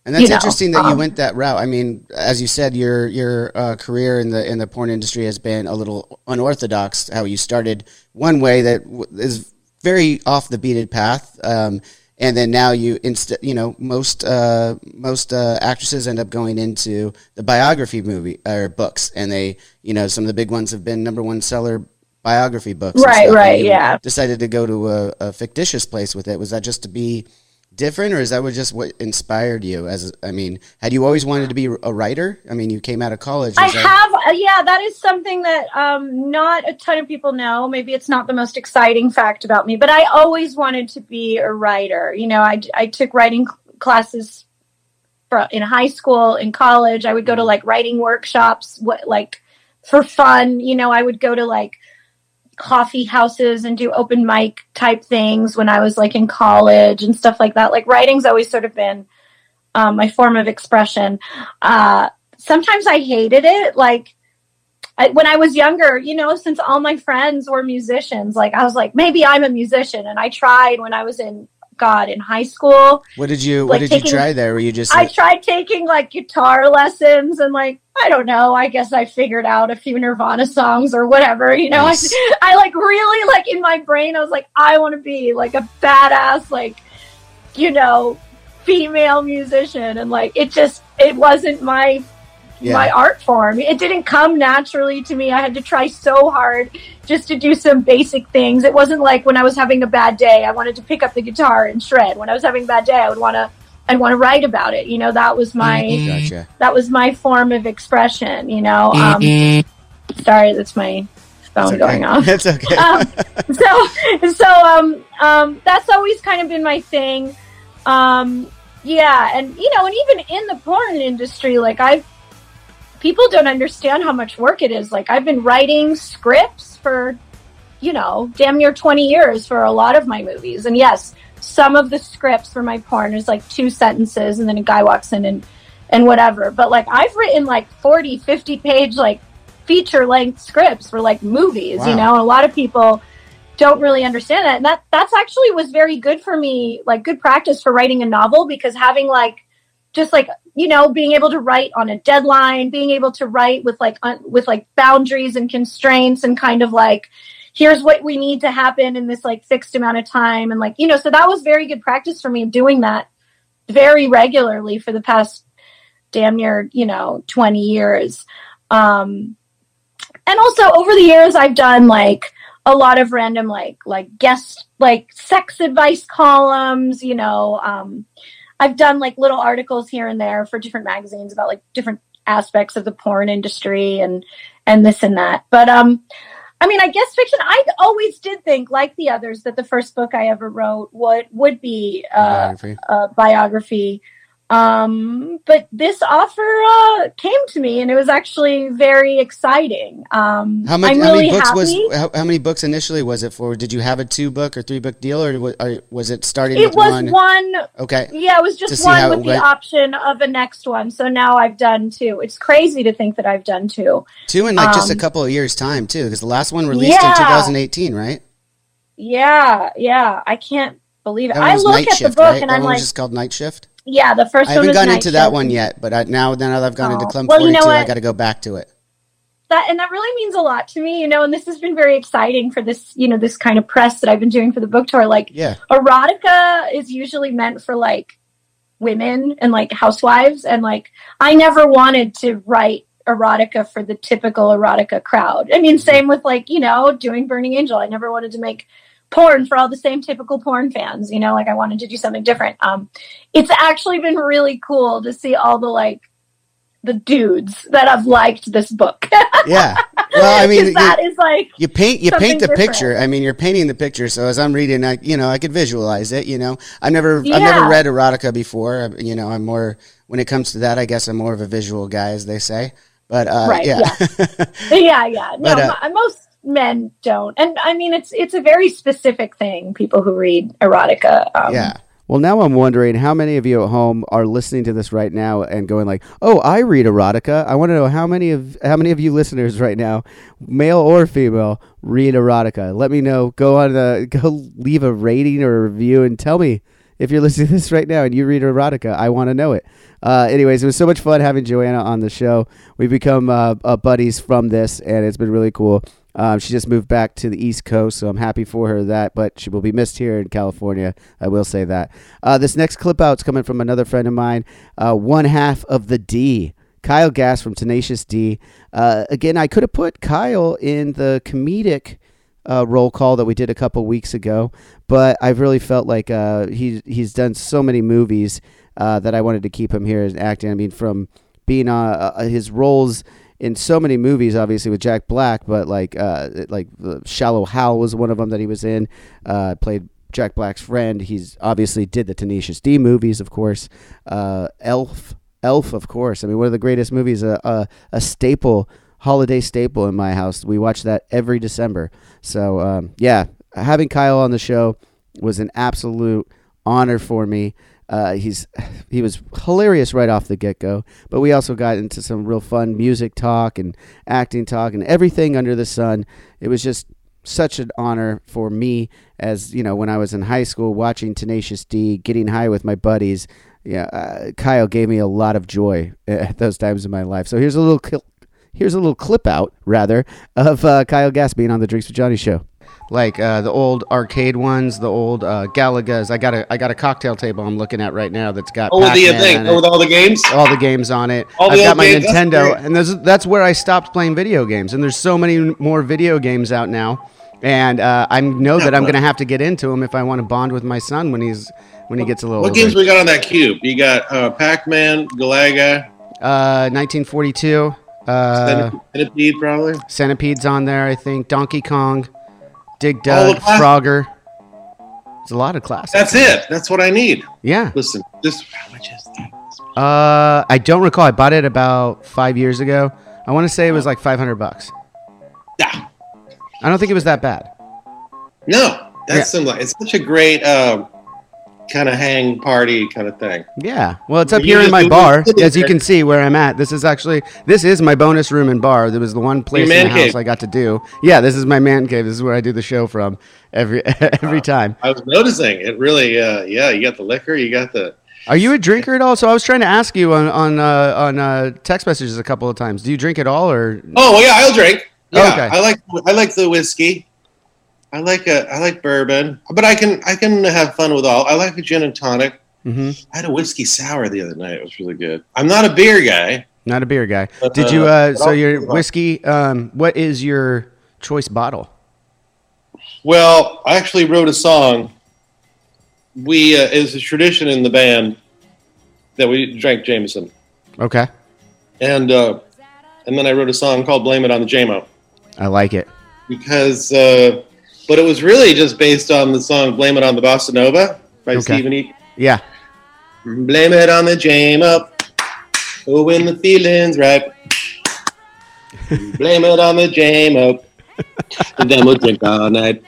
And that's you know, interesting that you um, went that route. I mean, as you said, your your uh, career in the in the porn industry has been a little unorthodox. How you started one way that w- is very off the beaten path, um, and then now you instead, you know, most uh, most uh, actresses end up going into the biography movie or books, and they, you know, some of the big ones have been number one seller biography books. Right, right, yeah. Decided to go to a, a fictitious place with it. Was that just to be different or is that what just what inspired you as i mean had you always wanted to be a writer i mean you came out of college I that- have, uh, yeah, that is something that um, not a ton of people know. Maybe it's not the most exciting fact about me, but I always wanted to be a writer. You know, I, I took writing classes for, in high school, in college. I would go to like writing workshops, what like for fun. You know, I would go to like coffee houses and do open mic type things when I was like in college and stuff like that. Like writing's always sort of been um, my form of expression. Uh, sometimes I hated it. Like I, when I was younger, you know, since all my friends were musicians, like I was like, maybe I'm a musician. And I tried when I was in God in high school. what did you what like did you try there were you just I tried taking like guitar lessons and like I don't know. I guess I figured out a few Nirvana songs or whatever. You know, Nice. I, I like really like in my brain. I was like, I want to be like a badass, like you know, female musician, and like it just it wasn't my Yeah. my art form. It didn't come naturally to me. I had to try so hard just to do some basic things. It wasn't like when I was having a bad day, I wanted to pick up the guitar and shred. When I was having a bad day, I would want to I'd want to write about it. You know, that was my gotcha that was my form of expression, you know. Um sorry, that's my phone okay. going off. It's okay. um, so so um um that's always kind of been my thing. Um yeah, and you know, and even in the porn industry, like I've people don't understand how much work it is. Like I've been writing scripts for you know, damn near 20 years for a lot of my movies. And yes, some of the scripts for my porn is like two sentences and then a guy walks in and and whatever. But like I've written like 40, 50 page like feature length scripts for like movies, Wow. you know, and a lot of people don't really understand that. And that that's actually was very good for me, like good practice for writing a novel because having like just like you know being able to write on a deadline being able to write with like un- with like boundaries and constraints and kind of like here's what we need to happen in this like fixed amount of time and like you know so that was very good practice for me doing that very regularly for the past damn near you know 20 years. Um and also over the years i've done like a lot of random like like guest like sex advice columns you know um i've done like little articles here and there for different magazines about like different aspects of the porn industry and and this and that but um I mean, I guess fiction. I always did think, like the others, that the first book I ever wrote would would be uh, Biography. a biography. Um, but this offer uh, came to me, and it was actually very exciting. Um, How, much, I'm how really many books happy. was how, how many books initially was it for? Did you have a two book or three book deal, or was, or was it starting it was one? one. Okay. Yeah, it was just one it with the option of a next one. So now I've done two. It's crazy to think that I've done two. Two in like just a Um, couple of years time too, because the last one released in 2018, right? Yeah, yeah. I can't believe it. I look at Shift, the book right? and that I'm like, just called Night Shift. Yeah, the first I haven't gone into that one yet, but I, now now that I've gone into Oh. Clump Well, you know I got to go back to it. that and that really means a lot to me you know and this has been very exciting for this you know this kind of press that i've been doing for the book tour like Yeah. erotica is usually meant for like women and like housewives and like i never wanted to write erotica for the typical erotica crowd i mean mm-hmm. same with like you know doing burning angel i never wanted to make porn for all the same typical porn fans you know like i wanted to do something different um it's actually been really cool to see all the like the dudes that have liked this book Yeah. Well, I mean, 'Cause you- that is like You paint you paint the different. picture. I mean, you're painting the picture. So as I'm reading, I you know I could visualize it. You know, I've never I've never read erotica before. I- You know, I'm more when it comes to that. I guess I'm more of a visual guy, as they say. But uh, Right, yeah, yeah, yeah. No, But, uh, mo- most men don't, and I mean it's it's a very specific thing. People who read erotica, um, yeah. Well, now I'm wondering how many of you at home are listening to this right now and going like, "Oh, I read erotica." I want to know how many of how many of you listeners right now, male or female, read erotica. Let me know. Go on the go leave a rating or a review and tell me if you're listening to this right now and you read erotica. I want to know it. Uh, anyways, it was so much fun having Joanna on the show. We've become uh, uh, buddies from this, and it's been really cool. Um, she just moved back to the East Coast, so I'm happy for her that. But she will be missed here in California. I will say that. Uh, this next clip out's coming from another friend of mine, uh, one half of the D. Kyle Gass from Tenacious D. Uh, again, I could have put Kyle in the comedic uh, roll call that we did a couple weeks ago, but I've really felt like uh, he he's done so many movies uh, that I wanted to keep him here as acting. I mean, from being uh, uh, his roles in so many movies, obviously with Jack Black, but like uh, like Shallow Hal was one of them that he was in. Uh, played Jack Black's friend. He's obviously did the Tenacious D movies, of course. Uh, Elf, Elf, of course. I mean, one of the greatest movies. A a, a staple, holiday staple in my house. We watch that every December. So um, yeah, having Kyle on the show was an absolute honor for me. Uh, he's he was hilarious right off the get go, but we also got into some real fun music talk and acting talk and everything under the sun. It was just such an honor for me as you know when I was in high school watching Tenacious D, getting high with my buddies. Yeah, uh, Kyle gave me a lot of joy at those times in my life. So here's a little cl- here's a little clip out rather of uh, Kyle Gass being on the Drinks with Johnny show. Like uh, the old arcade ones, the old uh, Galagas. I got a I got a cocktail table I'm looking at right now that's got Oh, with the thing, oh, with all the games? all the games on it. All I've got my games, Nintendo, and there's, that's where I stopped playing video games. And there's so many more video games out now, and uh, I know that I'm going to have to get into them if I want to bond with my son when he's when he gets a little. What older. games we got on that cube? You got uh, Pac-Man, Galaga. Uh, 1942. Uh, Centipede, probably. Centipede's on there, I think. Donkey Kong, Dig Dug, Frogger. It's a lot of classics. That's it. That's what I need. Yeah. Listen, this how much is that? Uh, I don't recall. I bought it about five years ago. I want to say it was like 500 bucks. Yeah. I don't think it was that bad. No, that's similar. It's such a great um, kind of hang party kind of thing. Yeah. Well, it's up You here in my bar, as you can see where I'm at. This is actually this is my bonus room and bar. There was the one place in the house cave. I got to do. Yeah, this is my man cave. This is where I do the show from every every time. I was noticing it really. Uh, yeah, you got the liquor, you got the. Are you a drinker at all? So I was trying to ask you on on uh, on uh, text messages a couple of times. Do you drink at all, or Oh well, yeah, I'll drink. Yeah, Okay. I like I like the whiskey. I like a I like bourbon, but I can I can have fun with all. I like a gin and tonic. Mhm. I had a whiskey sour the other night. It was really good. I'm not a beer guy. not a beer guy? But, Did you? uh, Uh, so I'll- your whiskey. Um, what is your choice bottle? Well, I actually wrote a song. We uh, it's a tradition in the band that we drank Jameson, Okay, and uh, and then I wrote a song called "Blame It on the JMO" I like it. because, uh, but it was really just based on the song "Blame It on the Bossa Nova" by Okay. Stephen E. Yeah. Blame it on the JMO. Oh, when the feeling's right. Blame it on the jam up. And then we'll drink all night.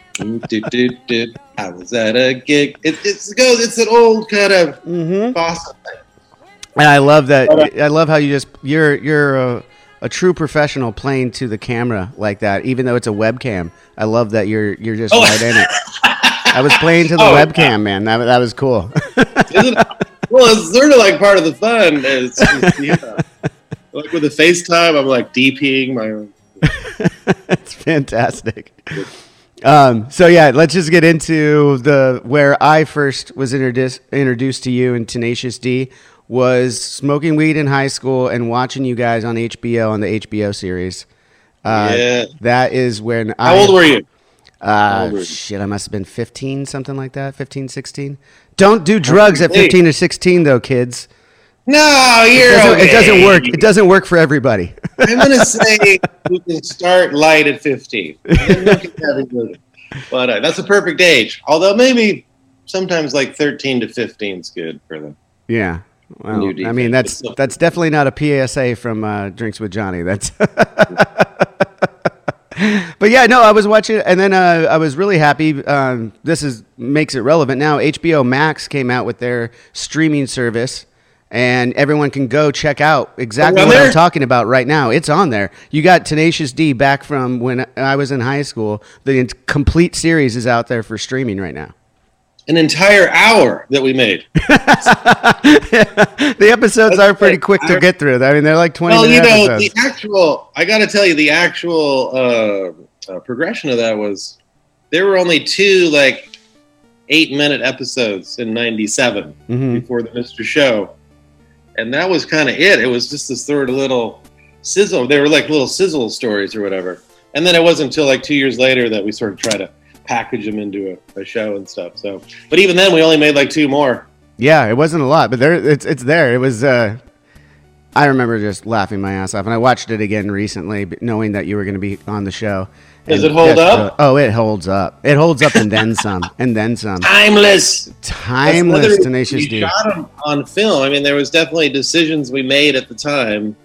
Do, do, do. I was at a gig. It, it's goes. It's an old kind of Mm-hmm. bossa. And I love that. I love how you just you're you're a, a true professional playing to the camera like that, even though it's a webcam. I love that you're you're just Oh. right in it. I was playing to the Oh, webcam, man. That that was cool. Isn't? Well, it's sort of like part of the fun. It's, it's, yeah. Like with the FaceTime, I'm like DPing my. It's fantastic. Um, so yeah, let's just get into the where I first was introduced introduced to you and Tenacious D was smoking weed in high school and watching you guys on HBO on the HBO series. Uh, Yeah. that is when I. How old were you? Uh, were you? shit, I must have been 15, something like that. 15, 16. Don't do drugs at 15 or 16, though, kids. No, It you're doesn't, okay. it doesn't work. It doesn't work for everybody. I'm gonna say we can start light at 15. And then look at having good. But uh, that's a perfect age. Although maybe sometimes like 13 to 15 is good for them. Yeah. Well, I mean, that's that's definitely not a PSA from uh, Drinks with Johnny. That's. but yeah, no, I was watching, and then uh, I was really happy. Um, this is makes it relevant now. HBO Max came out with their streaming service, and everyone can go check out exactly on what there? I'm talking about right now. It's on there. You got Tenacious D back from when I was in high school. The complete series is out there for streaming right now. An entire hour that we made. The episodes are pretty quick to get through. I mean, they're like 20 well, you know, episodes. the actual, I got to tell you, the actual uh, uh, progression of that was there were only two like eight minute episodes in 97 Mhm. before the Mr. Show. And that was kind of it. It was just this sort of little sizzle. They were like little sizzle stories or whatever. And then it wasn't until like two years later that we sort of tried to package them into a, a show and stuff. So, but even then, we only made like two more. Yeah, it wasn't a lot, but there it's it's there. It was. Uh, I remember just laughing my ass off, and I watched it again recently, knowing that you were going to be on the show. Does it hold up? oh, it holds up. It holds up, and then some, and then some. Timeless. Timeless, tenacious we D. shot them on film. I mean, there was definitely decisions we made at the time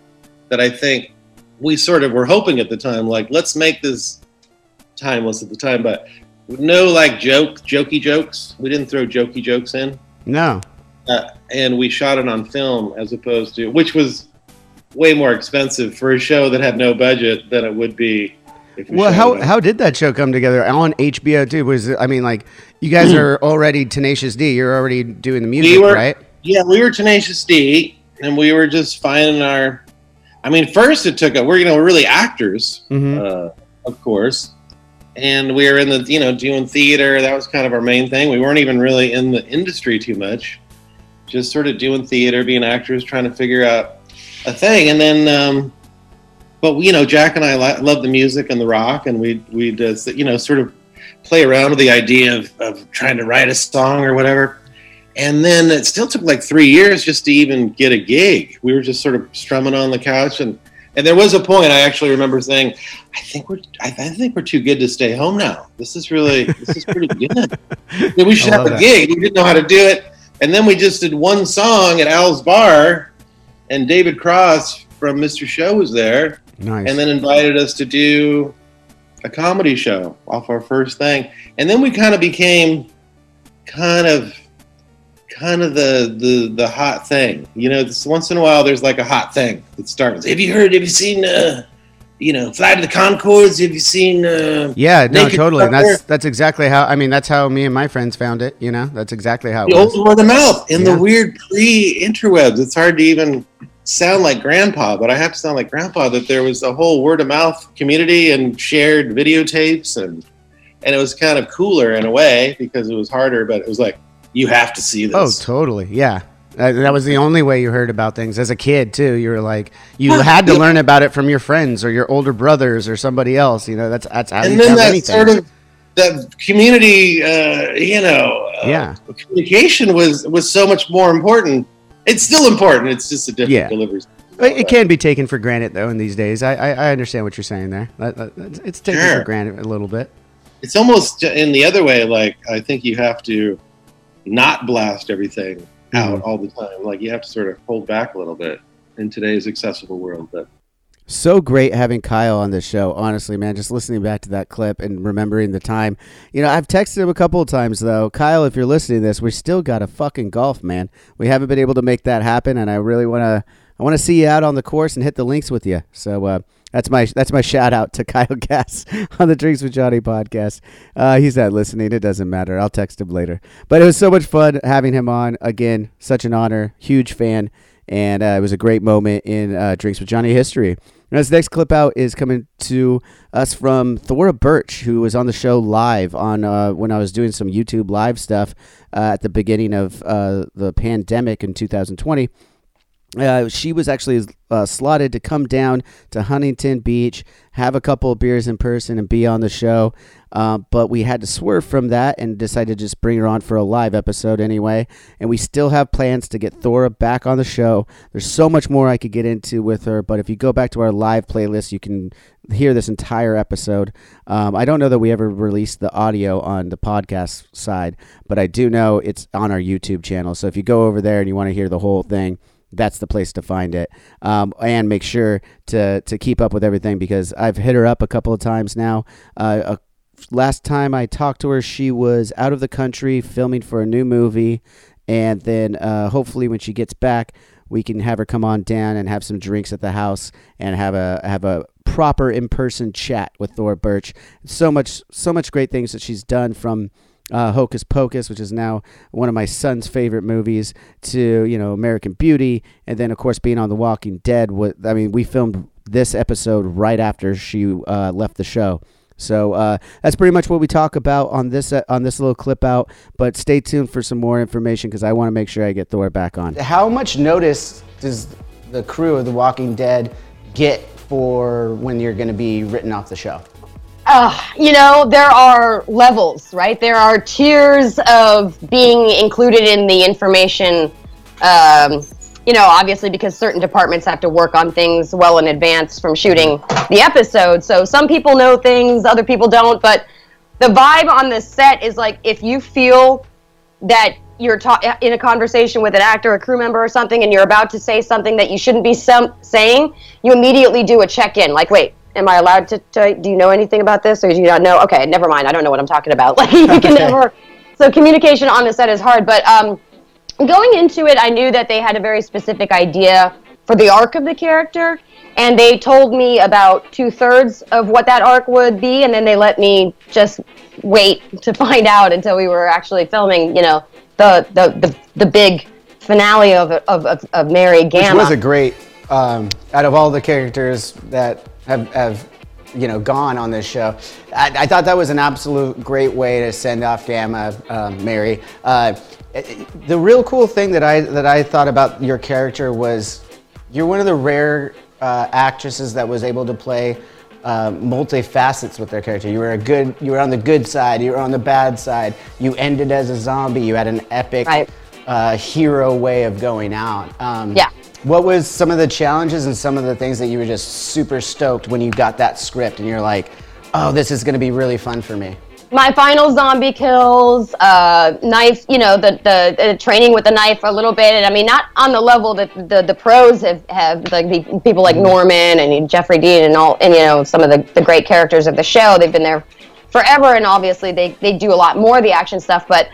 that I think we sort of were hoping at the time, like let's make this timeless at the time, but no like joke, jokey jokes. We didn't throw jokey jokes in, No, uh, and we shot it on film as opposed to, which was way more expensive for a show that had no budget than it would be. If we Well, how it how did that show come together on HBO too? Was I mean, like you guys are already Tenacious D. You're already doing the music, we were, right? Yeah, we were Tenacious D, and we were just finding our. I mean, first it took a. We're you know we're really actors, Mhm. uh, of course, and we were in the you know doing theater. That was kind of our main thing. We weren't even really in the industry too much, just sort of doing theater, being actors, trying to figure out a thing, and then. Um, but you know, Jack and I li- love the music and the rock, and we we just you know sort of play around with the idea of, of trying to write a song or whatever. And then it still took like three years just to even get a gig. We were just sort of strumming on the couch and And there was a point I actually remember saying, "I think we're, I, I think we're too good to stay home now. This is really, this is pretty good. We should have a that. gig. We didn't know how to do it, and then we just did one song at Al's Bar, and David Cross from Mr. Show was there, Nice. and then invited us to do a comedy show off our first thing, and then we kind of became kind of kind of the the the hot thing. You know, this, once in a while there's like a hot thing that starts. Have you heard? Have you seen? Uh, you know, Flight of the Conchords. Have you seen? Uh, yeah, no, Naked totally. And that's that's exactly how. I mean, that's how me and my friends found it. You know, that's exactly how it the was. old word of mouth in Yeah. the weird pre-interwebs. It's hard to even sound like grandpa, but I have to sound like grandpa. That there was a whole word of mouth community and shared videotapes, and and it was kind of cooler in a way because it was harder, but it was like you have to see this. Oh, totally. Yeah. That, that was the only way you heard about things as a kid too. You were like, you had to learn about it from your friends or your older brothers or somebody else. You know, that's that's how you and then that anything. sort of that community, uh, you know, uh, yeah. communication was was so much more important. It's still important. It's just a different Yeah. delivery. It, it can be taken for granted though in these days. I I, I understand what you're saying there. That, that- it's- it's taken Sure. for granted a little bit. It's almost in the other way. Like I think you have to not blast everything out Mhm. all the time. Like you have to sort of hold back a little bit in today's accessible world. But So great having Kyle on the show. Honestly, man, just listening back to that clip and remembering the time. You know, I've texted him a couple of times though. Kyle, if you're listening to this, we still got a fucking golf, man. We haven't been able to make that happen, and I really want to. I want to see you out on the course and hit the links with you. So uh, that's my that's my shout out to Kyle Gass on the Drinks with Johnny podcast. Uh, he's not listening. It doesn't matter. I'll text him later. But it was so much fun having him on again. Such an honor. Huge fan, and uh, it was a great moment in uh, Drinks with Johnny history. Now, this next clip out is coming to us from Thora Birch, who was on the show live on uh, when I was doing some YouTube live stuff uh, at the beginning of uh, the pandemic in 2020. Uh, she was actually uh, slotted to come down to Huntington Beach, have a couple of beers in person, and be on the show. Uh, but we had to swerve from that and decided to just bring her on for a live episode anyway. And we still have plans to get Thora back on the show. There's so much more I could get into with her, but if you go back to our live playlist, you can hear this entire episode. Um, I don't know that we ever released the audio on the podcast side, but I do know it's on our YouTube channel. So if you go over there and you want to hear the whole thing, that's the place to find it. Um, and make sure to to keep up with everything because I've hit her up a couple of times now. Uh, a, last time I talked to her, she was out of the country filming for a new movie, and then uh, hopefully when she gets back, we can have her come on down and have some drinks at the house and have a have a proper in person chat with Thora Birch. So much so much great things that she's done from uh, Hocus Pocus, which is now one of my son's favorite movies, to you know American Beauty, and then of course being on The Walking Dead. What I mean, we filmed this episode right after she uh, left the show. So uh, that's pretty much what we talk about on this uh, on this little clip out. But stay tuned for some more information because I want to make sure I get Thora back on. How much notice does the crew of The Walking Dead get for when you're going to be written off the show? Uh, you know, there are levels, right? There are tiers of being included in the information. Um, you know, obviously, because certain departments have to work on things well in advance from shooting the episode. So some people know things, other people don't. But the vibe on the set is like if you feel that you're ta- in a conversation with an actor, a crew member, or something, and you're about to say something that you shouldn't be sem- saying, you immediately do a check in. Like, wait, am I allowed to, to? Do you know anything about this, or do you not know? Okay, never mind. I don't know what I'm talking about. Like, you can never. So communication on the set is hard, but um, going into it, I knew that they had a very specific idea for the arc of the character, and they told me about two thirds of what that arc would be, and then they let me just wait to find out until we were actually filming. You know, the the the, the big finale of, of of of Mary Gamma. Which was a great, um, out of all the characters that have, have you know, gone on this show, I, I thought that was an absolute great way to send off Gamma, uh, Mary. Uh, the real cool thing that I that I thought about your character was you're one of the rare uh, actresses that was able to play uh, multifacets with their character. You were a good, you were on the good side, you were on the bad side. You ended as a zombie. You had an epic uh, hero way of going out. Um, Yeah. What was some of the challenges and some of the things that you were just super stoked when you got that script and you're like, oh, this is going to be really fun for me? my final zombie kills, uh, knife, you know, the, the, the training with the knife a little bit. And I mean, not on the level that the, the pros have, have like the people like Norman and Jeffrey Dean and all, and you know, some of the, the great characters of the show. They've been there forever. And obviously they, they do a lot more of the action stuff. But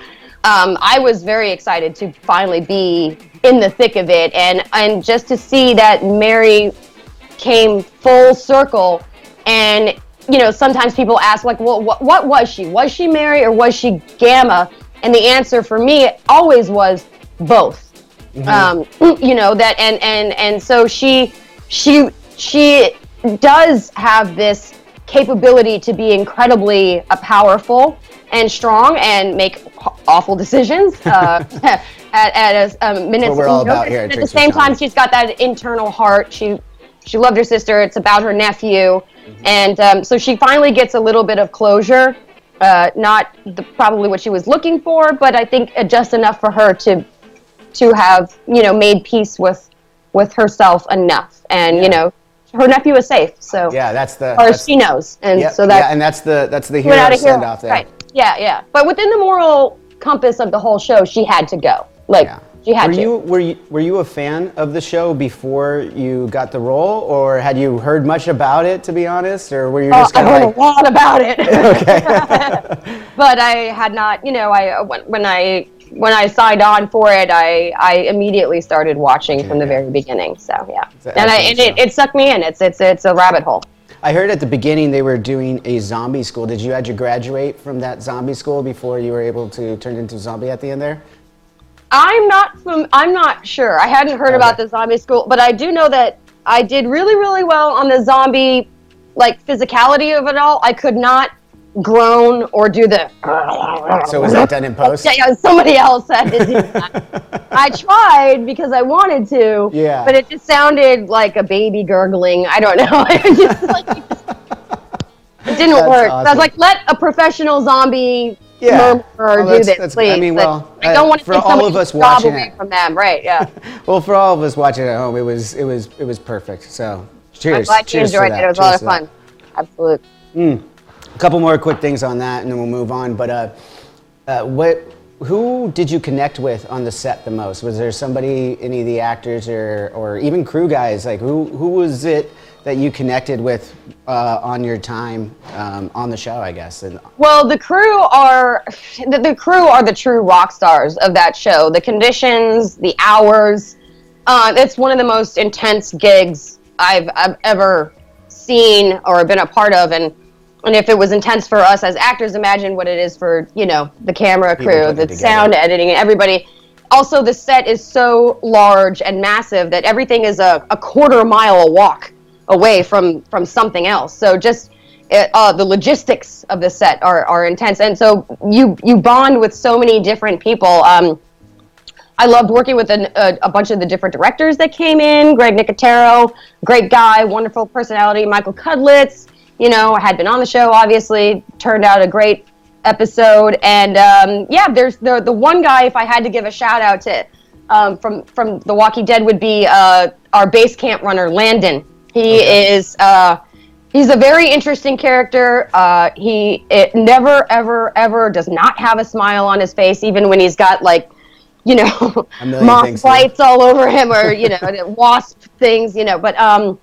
um, I was very excited to finally be in the thick of it. And, and just to see that Mary came full circle and you know, sometimes people ask, like, well, what, what was she? Was she Mary or was she Gamma? And the answer for me always was both. Mm-hmm. Um, you know that, and and and so she she she does have this capability to be incredibly uh, powerful and strong and make awful decisions uh, at, at a, a minute. What we're all about here. At, at the same time, she's got that internal heart. She she loved her sister. It's about her nephew. Mm-hmm. And um, so she finally gets a little bit of closure. Uh, not the, probably what she was looking for, but I think just enough for her to to have you know made peace with with herself enough, and yeah. you know her nephew is safe. So yeah, that's the or that's, she knows, and so that yeah, and that's the that's the hero send off there. Right. Yeah, yeah. But within the moral compass of the whole show, she had to go. Like yeah. She had were to. you were you were you a fan of the show before you got the role, or had you heard much about it? To be honest, or were you oh, just of? I heard a lot about it. okay. but I had not. You know, I when, when I when I signed on for it, I I immediately started watching okay. from the very beginning. So yeah, and, I, and it, it sucked me in. It's it's it's a rabbit hole. I heard at the beginning they were doing a zombie school. Did you had to graduate from that zombie school before you were able to turn into a zombie at the end there? I'm not from. I'm not sure. I hadn't heard okay. about the zombie school, but I do know that I did really, really well on the zombie, like physicality of it all. I could not groan or do the. So was that done in post? Yeah, yeah somebody else had to do that. I tried because I wanted to. Yeah. But it just sounded like a baby gurgling. I don't know. it just like. It didn't That's work. Awesome. So I was like, let a professional zombie yeah. murmur well, do this, please. I mean, well, I don't want to for all of us watching it from them, right? Yeah. well, for all of us watching at home, it was it was it was perfect. So, cheers. I'm glad cheers you enjoyed it. It was cheers a lot of fun. Absolutely. Mm. A couple more quick things on that, and then we'll move on. But uh, uh, what? Who did you connect with on the set the most? Was there somebody, any of the actors, or or even crew guys? Like who who was it? that you connected with uh, on your time um, on the show, I guess? And well, the crew are the, the, crew are the true rock stars of that show. The conditions, the hours. Uh, it's one of the most intense gigs I've, I've ever seen or been a part of, and and if it was intense for us as actors, imagine what it is for you know the camera crew, the sound editing, and everybody. Also, the set is so large and massive that everything is a, a quarter mile a walk away from from something else. So just it, uh, the logistics of the set are, are intense, and so you you bond with so many different people. Um, I loved working with an, a, a, bunch of the different directors that came in. Greg Nicotero, great guy, wonderful personality. Michael Cudlitz, you know, had been on the show. Obviously, turned out a great episode. And um, yeah, there's the the one guy. If I had to give a shout out to um, from from The Walking Dead, would be uh, our base camp runner Landon. He okay. is uh, he's a very interesting character. Uh, he it never ever ever does not have a smile on his face, even when he's got like you know moth bites all over him or you know wasp things, you know. But um,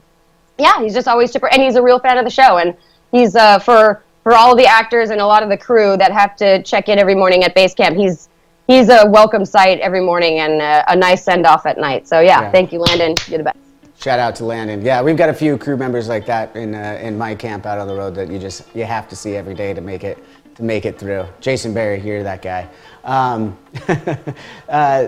yeah, he's just always chipper, and he's a real fan of the show, and he's uh, for for all the actors and a lot of the crew that have to check in every morning at base camp. He's he's a welcome sight every morning and a, a nice send off at night. So yeah, yeah, thank you, Landon. You're the best. Shout out to Landon. Yeah, we've got a few crew members like that in uh, in my camp out on the road that you just you have to see every day to make it to make it through. Jason Barry, you're that guy. Um, uh,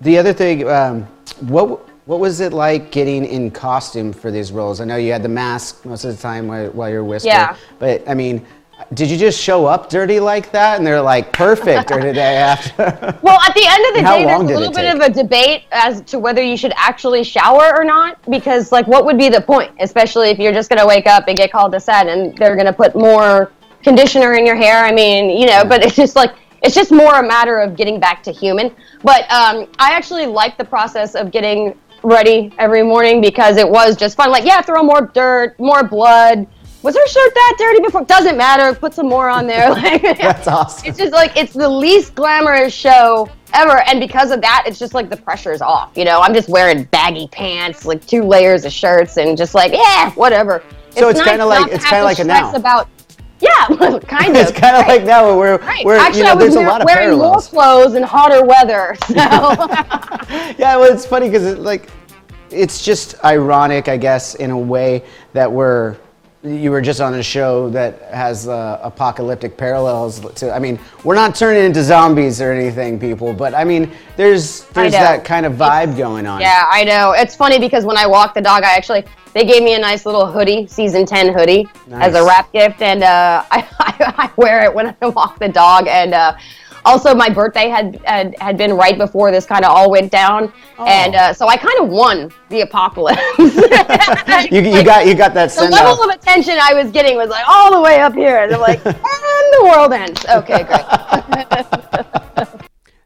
The other thing, um, what what was it like getting in costume for these roles? I know you had the mask most of the time while, while you're whispering. Yeah. But I mean, did you just show up dirty like that, and they're like perfect, or did they have to? Well, at the end of the day, there's a little bit of a debate as to whether you should actually shower or not. Because, like, what would be the point? Especially if you're just going to wake up and get called to set and they're going to put more conditioner in your hair. I mean, you know, but it's just like, it's just more a matter of getting back to human. But um, I actually like the process of getting ready every morning because it was just fun. Like, yeah, throw more dirt, more blood. Was her shirt that dirty before? Doesn't matter. Put some more on there. Like, That's awesome. it's just like it's the least glamorous show ever, and because of that, it's just like the pressure's off. You know, I'm just wearing baggy pants, like two layers of shirts, and just like yeah, whatever. So it's nice kinda like- it's kinda like a now. About yeah, kind of. it's kind of like now where we're, Right. we're Actually, you know, I was there's a lot of wearing more parallels. clothes in hotter weather. So Yeah, well, it's funny because it, like, it's just ironic, I guess, in a way that we're you were just on a show that has uh, apocalyptic parallels to. I mean, we're not turning into zombies or anything, people, but I mean, there's there's that kind of vibe going on. Yeah, I know. It's funny because when I walk the dog, I actually they gave me a nice little hoodie, season ten hoodie, as a wrap gift, and uh, I, I, I wear it when I walk the dog. And uh, also, my birthday had, had had been right before this kind of all went down, and uh, so I kind of won the apocalypse. You, you got you got that the level off. of attention I was getting was like all the way up here, and I'm like, and the world ends. Okay, great.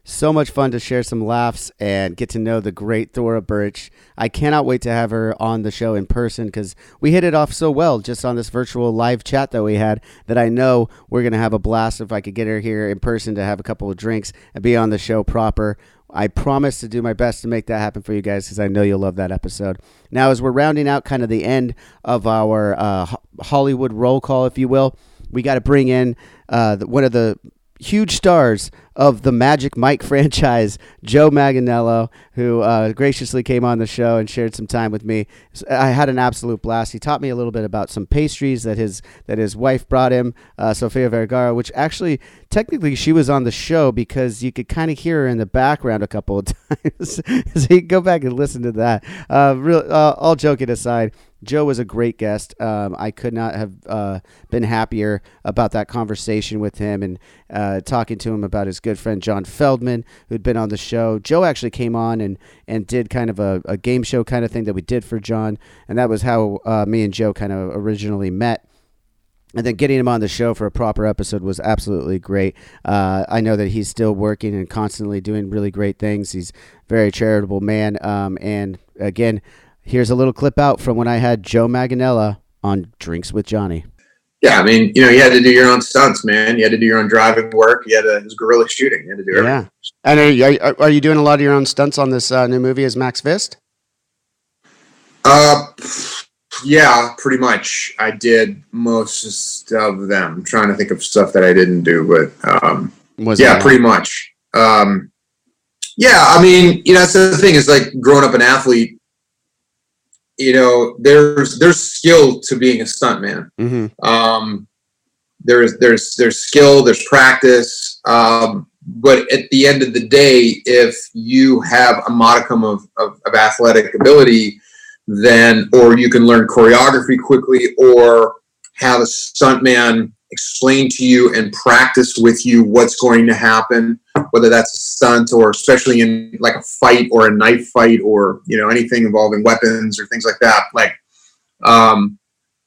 So much fun to share some laughs and get to know the great Thora Birch. I cannot wait to have her on the show in person because we hit it off so well just on this virtual live chat that we had that I know we're going to have a blast if I could get her here in person to have a couple of drinks and be on the show proper. I promise to do my best to make that happen for you guys because I know you'll love that episode. Now, as we're rounding out kind of the end of our uh, Hollywood roll call, if you will, we got to bring in uh, one of the huge stars of the Magic Mike franchise, Joe Manganiello, who uh, graciously came on the show and shared some time with me. I had an absolute blast. He taught me a little bit about some pastries that his that his wife brought him, uh, Sofia Vergara, which actually technically she was on the show because you could kind of hear her in the background a couple of times. so you can go back and listen to that. Uh, real, uh, all joking aside. Joe was a great guest. Um, I could not have uh, been happier about that conversation with him and uh, talking to him about his good friend John Feldman, who'd been on the show. Joe actually came on and, and did kind of a, a game show kind of thing that we did for John, and that was how uh, me and Joe kind of originally met. And then getting him on the show for a proper episode was absolutely great. Uh, I know that he's still working and constantly doing really great things. He's a very charitable man. Um, and again, here's a little clip out from when I had Joe Manganiello on Drinks with Johnny. Yeah, I mean, you know, you had to do your own stunts, man. You had to do your own driving work. You had to, it was guerrilla shooting. You had to do everything. Yeah. And are you, are, you doing a lot of your own stunts on this uh, new movie as Max Fist? Uh, yeah, pretty much. I did most of them. I'm trying to think of stuff that I didn't do, but um, Was yeah, pretty much. Um, yeah, I mean, you know, that's the thing is like growing up an athlete. You know, there's there's skill to being a stuntman. Mm-hmm. Um, there's there's there's skill, there's practice, um, but at the end of the day, if you have a modicum of, of, of athletic ability, then or you can learn choreography quickly, or have a stuntman explain to you and practice with you what's going to happen, whether that's a stunt or especially in like a fight or a knife fight or you know anything involving weapons or things like that. Like um,